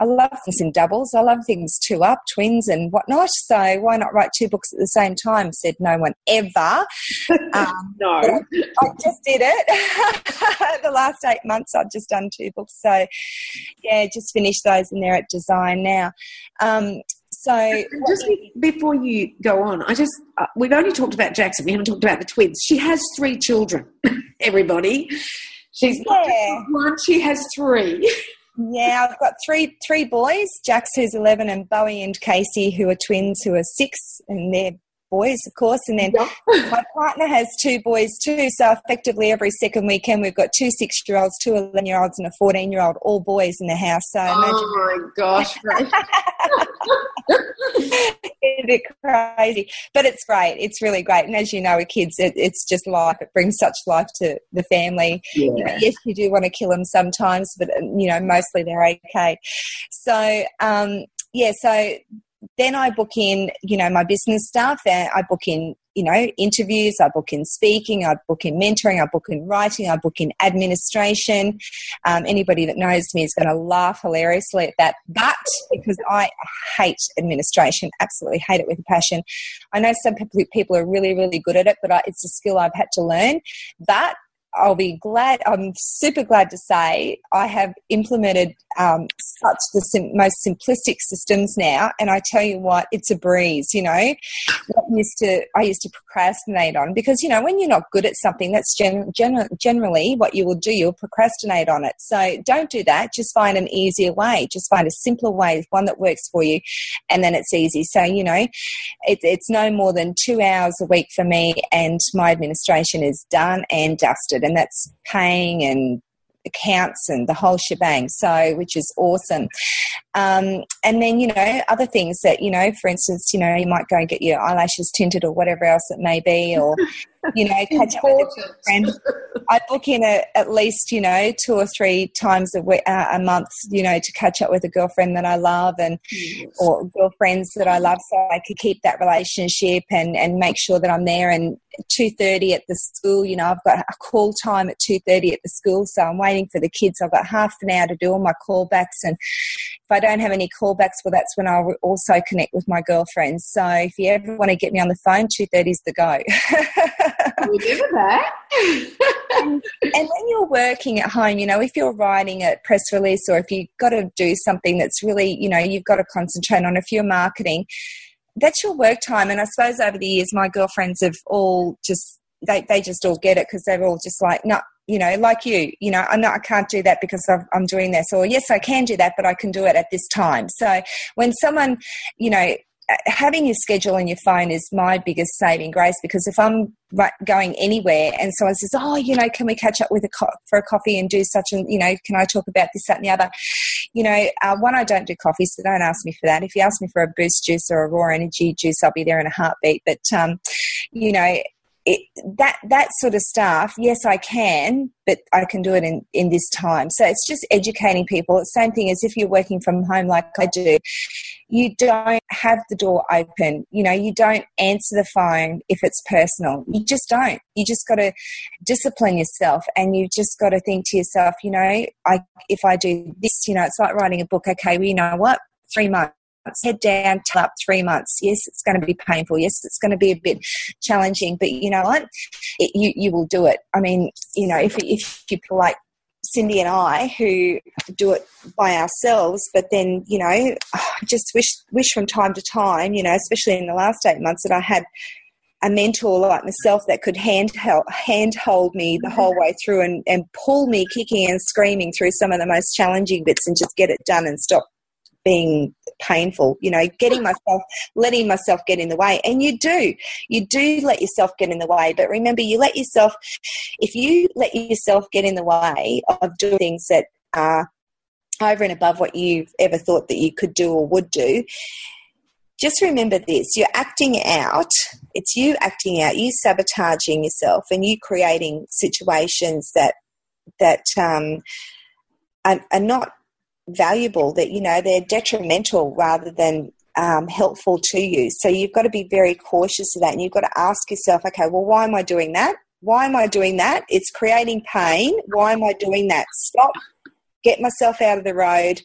I love things in doubles. I love things two up, twins, and whatnot. So why not write two books at the same time? Said no one ever. Um, no, I, I just did it. the last eight months, I've just done two books. So yeah, just finished those, and they're at design now. Um, so just before you go on, I just uh, we've only talked about Jackson. We haven't talked about the twins. She has three children. Everybody, she's yeah. one. She has three. Yeah, I've got three three boys. Jax, who's eleven, and Bowie and Casey, who are twins, who are six, and they're boys, of course. And then yeah. my partner has two boys too. So effectively, every second weekend, we've got two six year olds, two 11 year olds, and a 14 year old, all boys in the house. So oh my gosh. it's a bit crazy, but it's great. It's really great. And as you know, with kids, it, it's just life. It brings such life to the family. Yeah. You know, yes, you do want to kill them sometimes, but you know, mostly they're okay. So, um, yeah, so then I book in, you know, my business stuff. I book in you know, interviews, I book in speaking, I book in mentoring, I book in writing, I book in administration. Um, anybody that knows me is going to laugh hilariously at that. But because I hate administration, absolutely hate it with a passion. I know some people are really, really good at it, but it's a skill I've had to learn. But I'll be glad, I'm super glad to say I have implemented um, such the sim- most simplistic systems now. And I tell you what, it's a breeze, you know. What used to, I used to procrastinate on because, you know, when you're not good at something, that's gen- gen- generally what you will do. You'll procrastinate on it. So don't do that. Just find an easier way. Just find a simpler way, one that works for you. And then it's easy. So, you know, it, it's no more than two hours a week for me and my administration is done and dusted and that's paying and accounts and the whole shebang. So, which is awesome. Um, and then, you know, other things that, you know, for instance, you know, you might go and get your eyelashes tinted or whatever else it may be, or, you know, catch up with a friend. I book in a, at least, you know, two or three times a, week, uh, a month, you know, to catch up with a girlfriend that I love and, yes. or girlfriends that I love so I could keep that relationship and, and make sure that I'm there. And 2.30 at the school, you know, I've got a call time at 2.30 at the school, so I'm waiting for the kids. I've got half an hour to do all my callbacks and if I don't have any callbacks, well, that's when I'll also connect with my girlfriends. So if you ever want to get me on the phone, 2.30 is the go. Remember that. and, when you're working at home, you know, if you're writing a press release or if you've got to do something that's really, you know, you've got to concentrate on, if you're marketing, that's your work time. And I suppose over the years, my girlfriends have all just, they, they just all get it because they're all just like, no, you know, like you, you know, I'm not, I can't do that because I'm doing this, or yes, I can do that, but I can do it at this time. So when someone, you know, having your schedule on your phone is my biggest saving grace because if I'm going anywhere and someone says, "Oh, you know, can we catch up with a co- for a coffee and do such and you know, can I talk about this, that, and the other?" You know, uh, one, I don't do coffee, so don't ask me for that. If you ask me for a boost juice or a raw energy juice, I'll be there in a heartbeat. But um, you know, it, that that sort of stuff, yes, I can, but I can do it in, in this time. So it's just educating people. Same thing as if you're working from home like I do. You don't have the door open. You know, you don't answer the phone if it's personal. You just don't. You just got to discipline yourself and you just got to think to yourself, you know, I if I do this, you know, it's like writing a book. Okay, well, you know what? Three months head down, till up three months. Yes, it's going to be painful. Yes, it's going to be a bit challenging, but you know what? It, you, you will do it. I mean, you know, if, if people like Cyndi and I who do it by ourselves, but then, you know, I just wish, wish from time to time, you know, especially in the last eight months that I had a mentor like myself that could hand hold me the whole way through and, and pull me kicking and screaming through some of the most challenging bits and just get it done and stop being painful you know getting myself letting myself get in the way. And you do you do let yourself get in the way. But remember you let yourself if you let yourself get in the way of doing things that are over and above what you've ever thought that you could do or would do just remember this you're acting out it's you acting out you sabotaging yourself and you creating situations that that um, are, are not valuable, that, you know, they're detrimental rather than um, helpful to you. So you've got to be very cautious of that. And you've got to ask yourself, okay, well, why am I doing that? Why am I doing that? It's creating pain. Why am I doing that? Stop, get myself out of the road,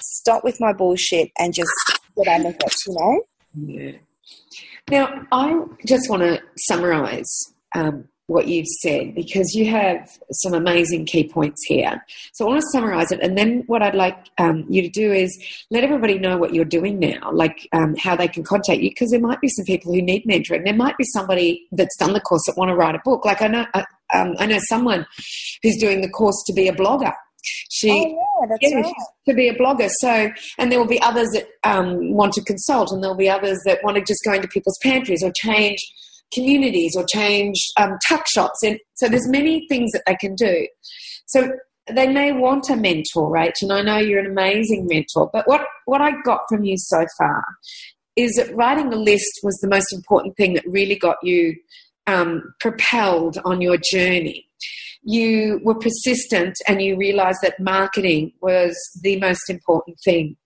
stop with my bullshit, and just get on with it, you know? Yeah. Now, I just want to summarize um, what you've said because you have some amazing key points here. So I want to summarize it, and then what I'd like um, you to do is let everybody know what you're doing now, like um, how they can contact you, because there might be some people who need mentoring. There might be somebody that's done the course that want to write a book. Like I know, uh, um, I know someone who's doing the course to be a blogger. She, oh, yeah, that's yeah, right. to be a blogger. So, and there will be others that um, want to consult, and there'll be others that want to just go into people's pantries or change communities or change um, tuck shops. And so there's many things that they can do. So they may want a mentor, right? and I know you're an amazing mentor. But what, what I got from you so far is that writing a list was the most important thing that really got you um, propelled on your journey. You were persistent and you realized that marketing was the most important thing.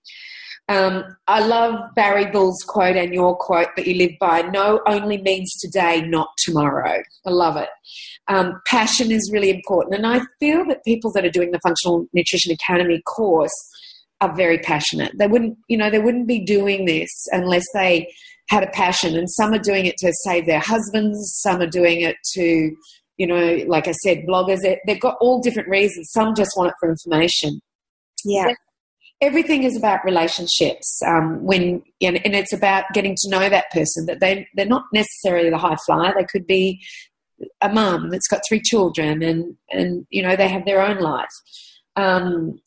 Um, I love Barry Bull's quote and your quote that you live by no only means today, not tomorrow. I love it. Um, passion is really important. And I feel that people that are doing the Functional Nutrition Academy course are very passionate. They wouldn't, you know, they wouldn't be doing this unless they had a passion. And some are doing it to save their husbands, some are doing it to, you know, like I said, bloggers. They've got all different reasons. Some just want it for information. Yeah everything is about relationships um, when and, and, it's about getting to know that person that they they're not necessarily the high flyer. They could be a mum that's got three children and and you know they have their own life. Um,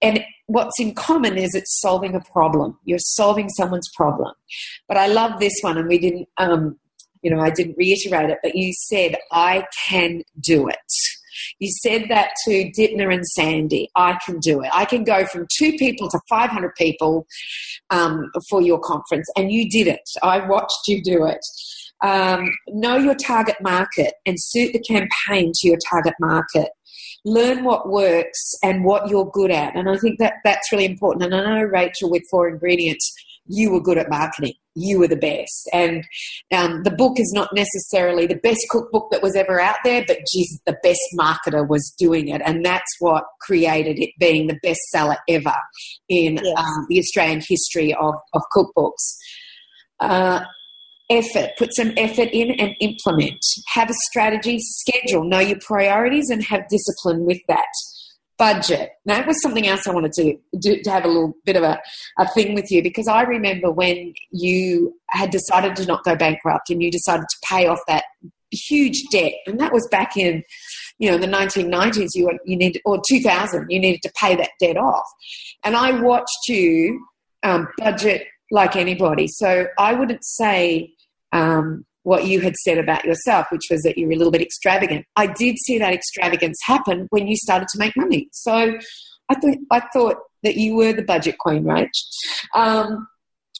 and what's in common is it's solving a problem. You're solving someone's problem. But i love this one and we didn't um, you know i didn't reiterate it but you said i can do it you said that to Dymphna and Sandy. I can do it. I can go from two people to 500 people um, for your conference, and you did it. I watched you do it. Um, know your target market and suit the campaign to your target market. Learn what works and what you're good at. And I think that that's really important. And I know, Rachel, with Four Ingredients, you were good at marketing. You were the best. And um, the book is not necessarily the best cookbook that was ever out there, but geez, the best marketer was doing it. And that's what created it being the best seller ever in yes. um, the Australian history of, of cookbooks. Uh, effort, put some effort in and implement. Have a strategy, schedule, know your priorities, and have discipline with that budget. That was something else I wanted to do, to have a little bit of a, a thing with you because I remember when you had decided to not go bankrupt and you decided to pay off that huge debt, and that was back in you know the 1990s. You you needed or 2000 you needed to pay that debt off, and I watched you um, budget like anybody. So I wouldn't say. Um, what you had said about yourself, which was that you were a little bit extravagant. I did see that extravagance happen when you started to make money. So I thought I thought that you were the budget queen, Rach. Um,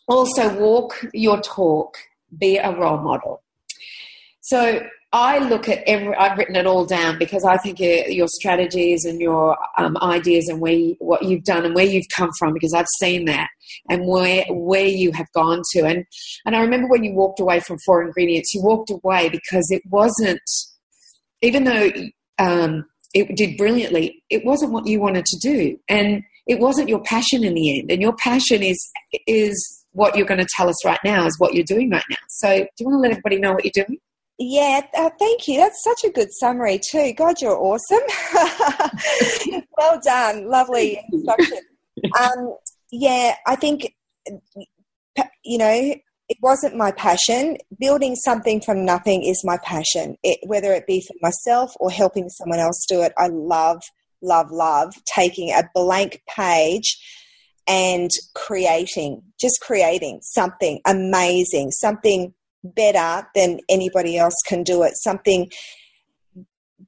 also, walk your talk. Be a role model. So I look at every, I've written it all down because I think your strategies and your um, ideas and where you, what you've done and where you've come from because I've seen that and where where you have gone to and and I remember when you walked away from Four Ingredients, you walked away because it wasn't even though um, it did brilliantly, it wasn't what you wanted to do and it wasn't your passion in the end and your passion is is what you're going to tell us right now is what you're doing right now. So do you want to let everybody know what you're doing? Yeah, uh, thank you. That's such a good summary too. God, you're awesome. well done. Lovely instruction. Um, yeah, I think you know it wasn't my passion. Building something from nothing is my passion. It, whether it be for myself or helping someone else do it, I love, love, love taking a blank page and creating, just creating something amazing, something better than anybody else can do it. Something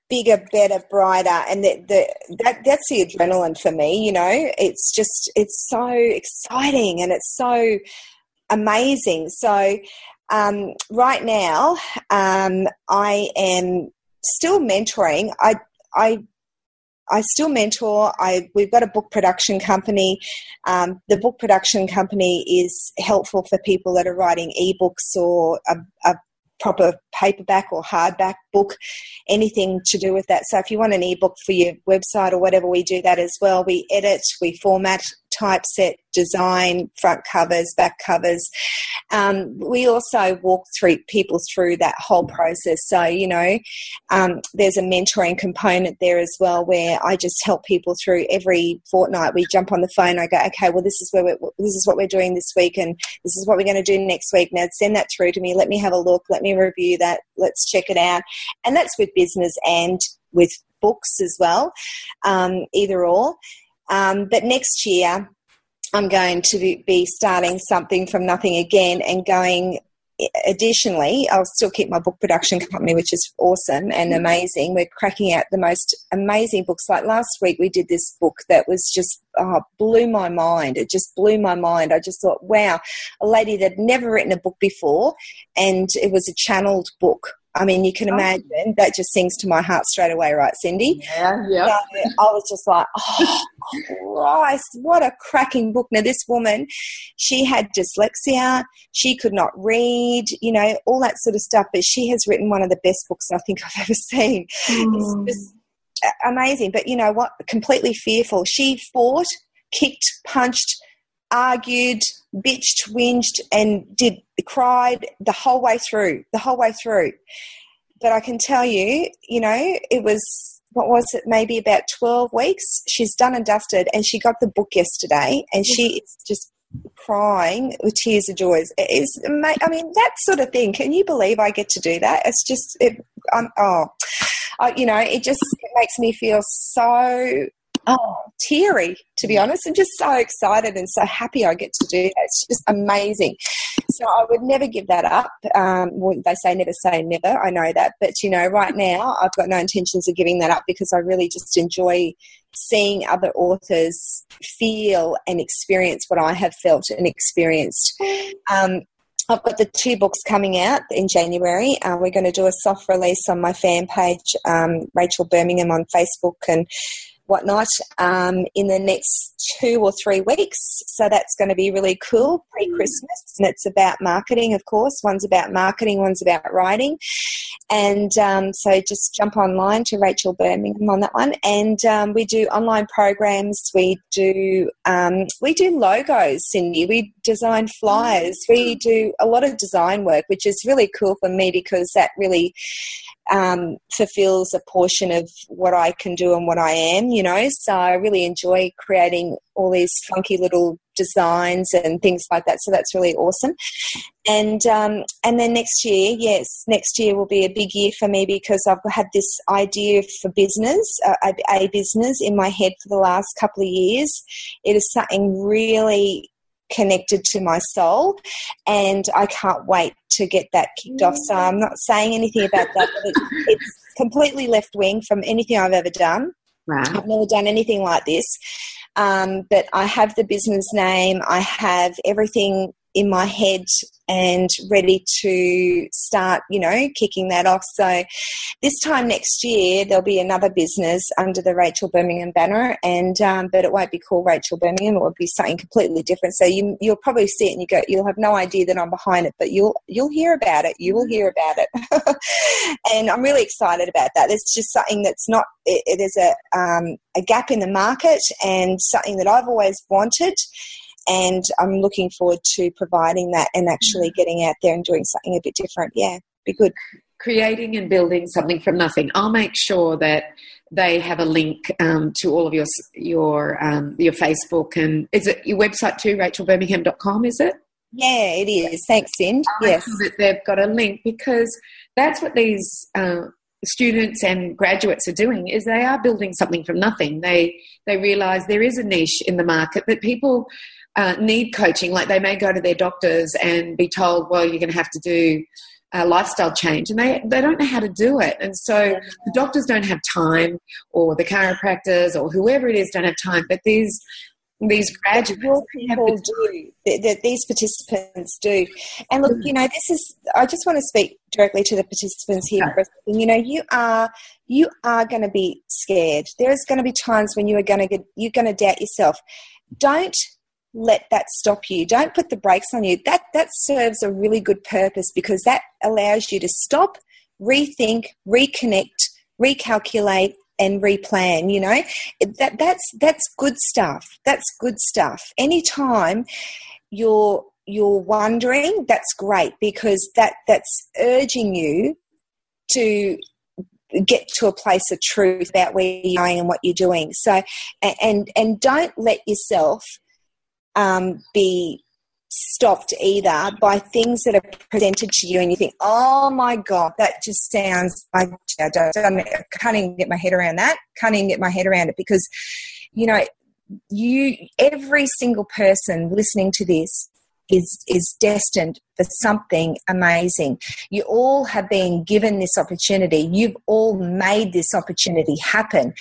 bigger, better, brighter, and the, the, that that's the adrenaline for me. You know, it's just it's so exciting and it's so amazing. So um, right now, um, I am still mentoring. I I I still mentor. I we've got a book production company. Um, the book production company is helpful for people that are writing ebooks or a, a proper paperback or hardback book, anything to do with that. So if you want an ebook for your website or whatever, we do that as well. We edit, we format, typeset, design, front covers, back covers. Um, we also walk through people through that whole process. So you know, um, there's a mentoring component there as well, where I just help people through every fortnight. We jump on the phone. I go, okay, well, this is where this is what we're doing this week, and this is what we're going to do next week. Now send that through to me. Let me have a look. Let me review that. Let's check it out. And that's with business and with books as well, um, either or. Um, but next year, I'm going to be starting something from nothing again and going. Additionally, I'll still keep my book production company, which is awesome and mm-hmm. amazing. We're cracking out the most amazing books. Like last week, we did this book that was just oh, blew my mind. It just blew my mind. I just thought, wow, a lady that had never written a book before, and it was a channeled book I mean, you can imagine that just sings to my heart straight away, right, Cyndi? Yeah, yeah. So I was just like, oh, Christ, what a cracking book. Now, this woman, she had dyslexia, she could not read, you know, all that sort of stuff, but she has written one of the best books I think I've ever seen. Mm. It's just amazing. But you know what? Completely fearful. She fought, kicked, punched, argued, bitched, whinged, and did cried the whole way through. The whole way through. But I can tell you, you know, it was what was it? Maybe about twelve weeks. She's done and dusted, and she got the book yesterday, and she is just crying with tears of joy. It is, I mean, that sort of thing. Can you believe I get to do that? It's just, it, I'm, oh, I, you know, it just it makes me feel so oh teary to be honest. I'm just so excited and so happy I get to do that. It's just amazing. So I would never give that up. Um, well, they say never say never. I know that, but you know, right now I've got no intentions of giving that up because I really just enjoy seeing other authors feel and experience what I have felt and experienced. Um, I've got the two books coming out in January. Uh, we're going to do a soft release on my fan page, um, Rachel Bermingham on Facebook and whatnot, um, in the next two or three weeks. So that's going to be really cool pre Christmas. And it's about marketing, of course. One's about marketing, one's about writing. And um, so just jump online to Rachel Bermingham on that one. And um, we do online programs. We do um, we do logos, Cyndi. We design flyers. We do a lot of design work, which is really cool for me because that really um, fulfills a portion of what I can do and what I am, you know. So I really enjoy creating all these funky little designs and things like that. So that's really awesome. And um, and then next year, yes, next year will be a big year for me because I've had this idea for business, uh, a, a business in my head for the last couple of years. It is something really connected to my soul and I can't wait to get that kicked off. So I'm not saying anything about that, but it's, it's completely left wing from anything I've ever done. Right. I've never done anything like this. Um, but I have the business name, I have everything in my head and ready to start, you know, kicking that off. So this time next year, there'll be another business under the Rachel Bermingham banner, and um, but it won't be called Rachel Bermingham. It will be something completely different. So you, you'll probably see it and you go, you'll have no idea that I'm behind it, but you'll you'll hear about it. You will hear about it, and I'm really excited about that. It's just something that's not. It, it is a um, a gap in the market and something that I've always wanted and I'm looking forward to providing that and actually getting out there and doing something a bit different. Yeah, be good. Creating and building something from nothing. I'll make sure that they have a link um, to all of your your um, your Facebook and is it your website too? RachelBermingham.com is it? Yeah, it is. Thanks. I'll Yes. sure that they've got a link because that's what these uh, students and graduates are doing is they are building something from nothing. They they realise there is a niche in the market that people uh, need coaching. Like they may go to their doctors and be told, well, you're going to have to do a lifestyle change, and they they don't know how to do it. And so the doctors don't have time, or the chiropractors, or whoever it is, don't have time. But these these graduates Your they have people do that that these participants do and look you know this is i just want to speak directly to the participants here for a second. you know you are you are going to be scared there's going to be times when you are going to get you're going to doubt yourself don't let that stop you. Don't put the brakes on you. That that serves a really good purpose because that allows you to stop rethink reconnect recalculate and replan you know? That that's that's good stuff. That's good stuff. Anytime you're you're wondering that's great because that that's urging you to get to a place of truth about where you're going and what you're doing. So and and don't let yourself um, be stopped either by things that are presented to you and you think oh my god that just sounds i, I, don't, I can't even get my head around that. Can't even get my head around it because you know you every single person listening to this is is destined for something amazing. You all have been given this opportunity. You've all made this opportunity happen.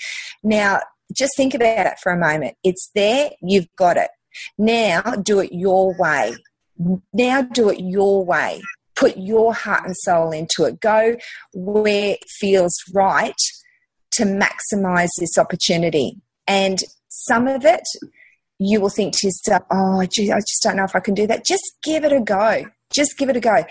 Now just think about it for a moment. It's there. You've got it now do it your way. Now do it your way. put your heart and soul into it. Go where it feels right to maximize this opportunity. And some of it, you will think to yourself, oh, gee, I just don't know if I can do that. Just give it a go. Just give it a go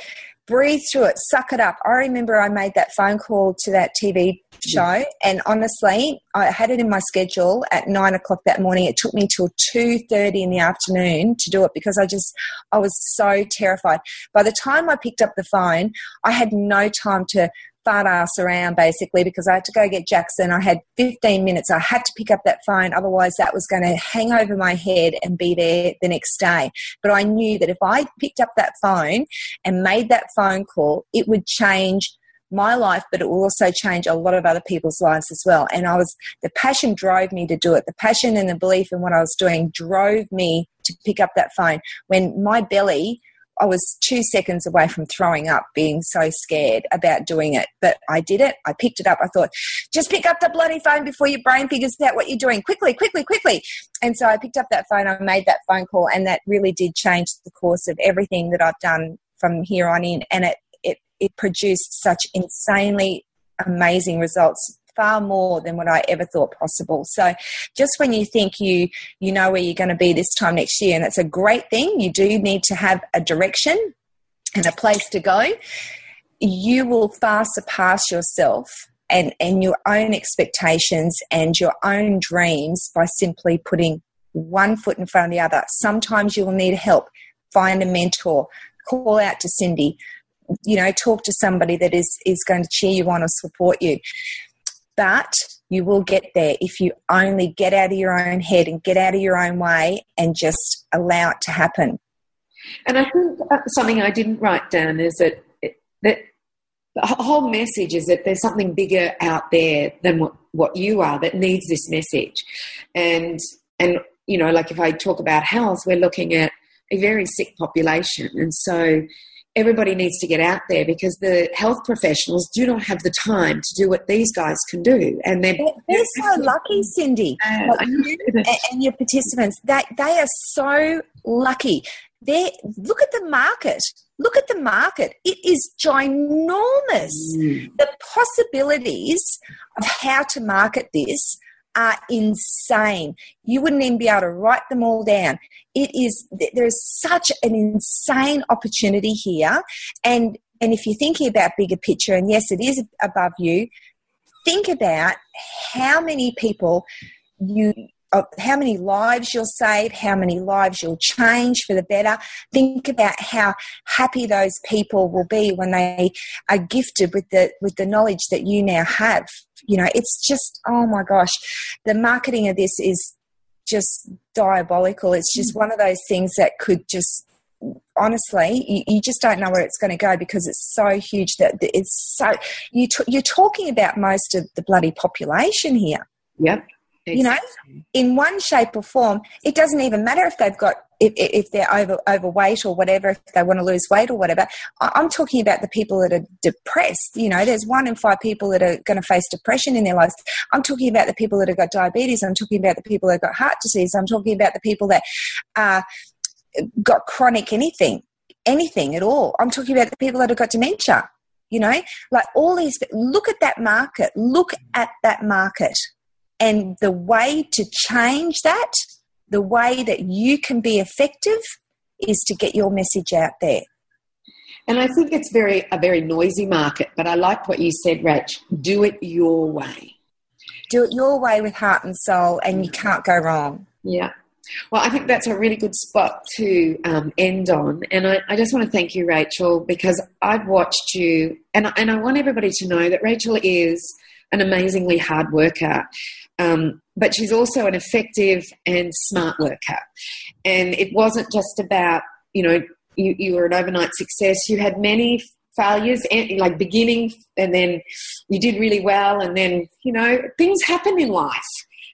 breathe through it, suck it up. I remember I made that phone call to that TV show, and honestly, I had it in my schedule at nine o'clock that morning. It took me till two thirty in the afternoon to do it because I just I was so terrified. By the time I picked up the phone, I had no time to fart ass around basically because I had to go get Jackson. I had 15 minutes. I had to pick up that phone. Otherwise, that was going to hang over my head and be there the next day. But I knew that if I picked up that phone and made that phone call, it would change my life, but it will also change a lot of other people's lives as well. And I was, the passion drove me to do it. The passion and the belief in what I was doing drove me to pick up that phone when my belly I was two seconds away from throwing up, being so scared about doing it. But I did it. I picked it up. I thought, just pick up the bloody phone before your brain figures out what you're doing. Quickly, quickly, quickly. And so I picked up that phone. I made that phone call, and that really did change the course of everything that I've done from here on in. And it it it produced such insanely amazing results far more than what I ever thought possible. So just when you think you you know where you're going to be this time next year, and it's a great thing, you do need to have a direction and a place to go. You will far surpass yourself and, and your own expectations and your own dreams by simply putting one foot in front of the other. Sometimes you will need help. Find a mentor. Call out to Cyndi. You know, talk to somebody that is is going to cheer you on or support you. But you will get there if you only get out of your own head and get out of your own way and just allow it to happen. And I think uh, something I didn't write down is that that the whole message is that there's something bigger out there than what, what you are that needs this message. And and you know, like if I talk about health, we're looking at a very sick population, and so everybody needs to get out there because the health professionals do not have the time to do what these guys can do. And they're, they're, they're so lucky, Cyndi. Uh, you and your participants, they, they are so lucky. They look at the market. Look at the market. It is ginormous. Mm. The possibilities of how to market this are insane. You wouldn't even be able to write them all down. It is there is such an insane opportunity here, and and if you're thinking about bigger picture, and yes, it is above you. Think about how many people you uh, how many lives you'll save, how many lives you'll change for the better. Think about how happy those people will be when they are gifted with the with the knowledge that you now have you know, it's just, oh my gosh, the marketing of this is just diabolical. It's just one of those things that could just honestly you, you, just don't know where it's going to go because it's so huge that it's so you t- you're talking about most of the bloody population here yep Exactly. You know, in one shape or form, it doesn't even matter if they've got if, if they're over overweight or whatever, if they want to lose weight or whatever. I'm talking about the people that are depressed. You know, there's one in five people that are going to face depression in their lives. I'm talking about the people that have got diabetes. I'm talking about the people that have got heart disease. I'm talking about the people that uh, got chronic anything, anything at all. I'm talking about the people that have got dementia. You know, like all these. Look at that market. Look at that market and the way to change that, the way that you can be effective is to get your message out there. And I think it's very a very noisy market, but I like what you said, Rach. Do it your way. Do it your way with heart and soul, and you can't go wrong. Yeah. Well, I think that's a really good spot to um, end on. And I, I, just want to thank you, Rachel, because I've watched you, and, and I want everybody to know that Rachel is an amazingly hard worker. Um, but she's also an effective and smart worker. And it wasn't just about, you know, you, you were an overnight success. You had many failures, like beginning, and then you did really well, and then, you know, things happen in life,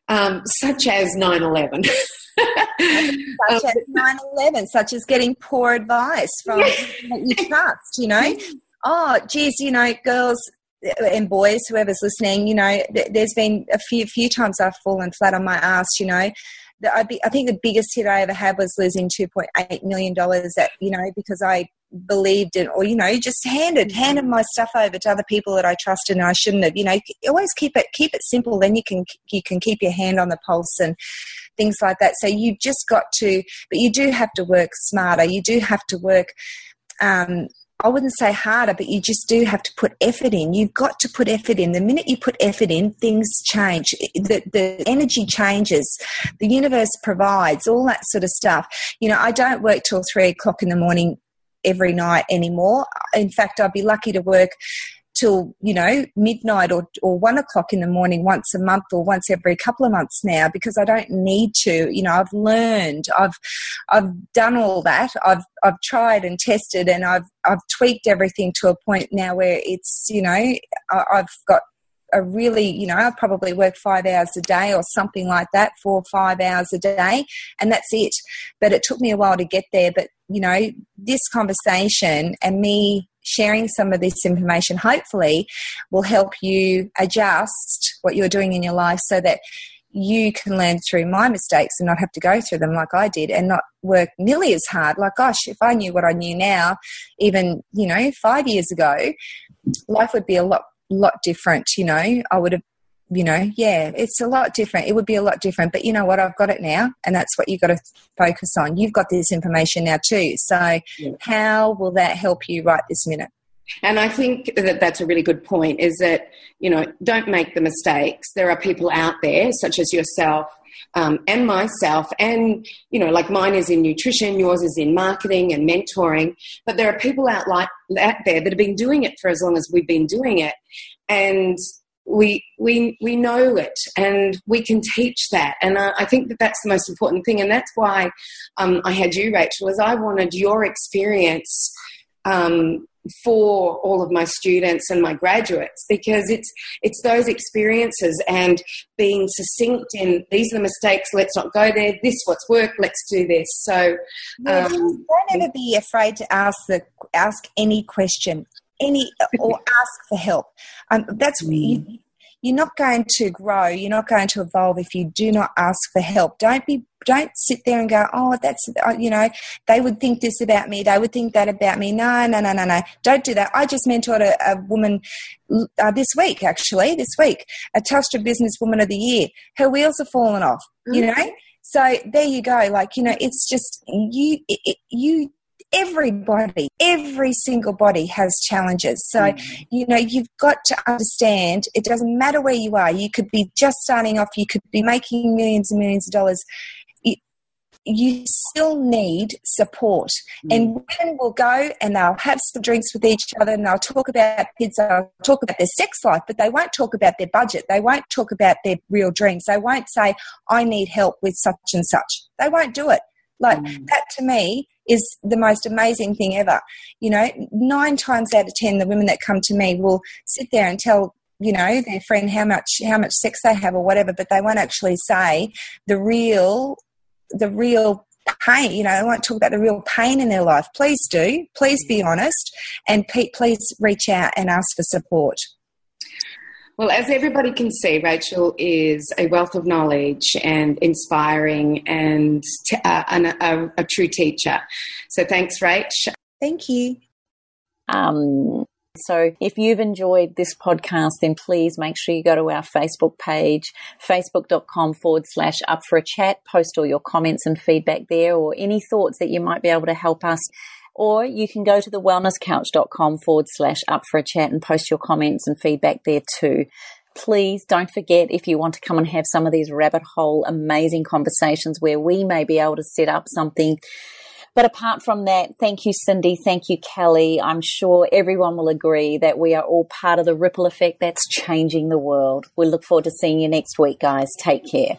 um, such as 9 11. such as 9 11, such as getting poor advice from that you trust, you know? Oh, geez, you know, girls, and boys, whoever's listening, you know, there's been a few few times I've fallen flat on my ass. You know, I, be, I think the biggest hit I ever had was losing two point eight million dollars. That you know, because I believed in, or you know, just handed handed my stuff over to other people that I trusted and I shouldn't have. You know, always keep it keep it simple. Then you can you can keep your hand on the pulse and things like that. So you just got to, but you do have to work smarter. You do have to work. Um, I wouldn't say harder, but you just do have to put effort in. You've got to put effort in. The minute you put effort in, things change. The, the energy changes. The universe provides all that sort of stuff. You know, I don't work till three o'clock in the morning every night anymore. In fact, I'd be lucky to work till you know midnight or, or one o'clock in the morning once a month or once every couple of months now because I don't need to you know I've learned I've I've done all that I've I've tried and tested and I've I've tweaked everything to a point now where it's you know I've got a really, you know, I probably work five hours a day or something like that, four or five hours a day, and that's it. But it took me a while to get there. But, you know, this conversation and me sharing some of this information hopefully will help you adjust what you're doing in your life so that you can learn through my mistakes and not have to go through them like I did and not work nearly as hard. Like, gosh, if I knew what I knew now, even, you know, five years ago, life would be a lot, lot different. You know, I would have you know, yeah, it's a lot different. It would be a lot different. But you know what? I've got it now. And that's what you've got to focus on. You've got this information now too. So, yeah. how will that help you right this minute? And I think that that's a really good point is that, you know, don't make the mistakes. There are people out there, such as yourself um, and myself, and, you know, like mine is in nutrition, yours is in marketing and mentoring. But there are people out, like, out there that have been doing it for as long as we've been doing it. And we we we know it and we can teach that. And I, I think that that's the most important thing. And that's why um, I had you Rachel is I wanted your experience um, for all of my students and my graduates because it's it's those experiences and being succinct in these are the mistakes let's not go there this what's worked let's do this. So um, don't ever be afraid to ask the ask any question any or ask for help. Um, that's mm. you, you're not going to grow. You're not going to evolve if you do not ask for help. Don't be don't sit there and go, oh, that's, uh, you know, they would think this about me. They would think that about me. No, no, no, no, no. Don't do that. I just mentored a, a woman uh, this week, actually, this week, a Telstra Business Woman of the Year. Her wheels are falling off, mm-hmm. you know? So there you go. Like, you know, it's just you, it, you everybody, every single body has challenges. So, mm. you know, you've got to understand it doesn't matter where you are. You could be just starting off, you could be making millions and millions of dollars. You, still need support. Mm. And women will go and they'll have some drinks with each other and they'll talk about kids, they'll talk about their sex life, but they won't talk about their budget. They won't talk about their real dreams. They won't say, I need help with such and such. They won't do it. Like mm. that to me is the most amazing thing ever. You know, nine times out of ten, the women that come to me will sit there and tell you know their friend how much how much sex they have or whatever, but they won't actually say the real the real pain. You know, they won't talk about the real pain in their life. Please do. Please be honest, and please reach out and ask for support. Well, as everybody can see, Rachel is a wealth of knowledge and inspiring and t- uh, a, a, true teacher. So thanks, Rach. Thank you. Um, so if you've enjoyed this podcast, then please make sure you go to our Facebook page, facebook.com forward slash up for a chat, post all your comments and feedback there or any thoughts that you might be able to help us or you can go to the wellnesscouch.com forward slash up for a chat and post your comments and feedback there too. Please don't forget if you want to come and have some of these rabbit hole amazing conversations where we may be able to set up something but apart from that, thank you, Cyndi. Thank you, Kelly. I'm sure everyone will agree that we are all part of the ripple effect that's changing the world. We look forward to seeing you next week, guys. Take care.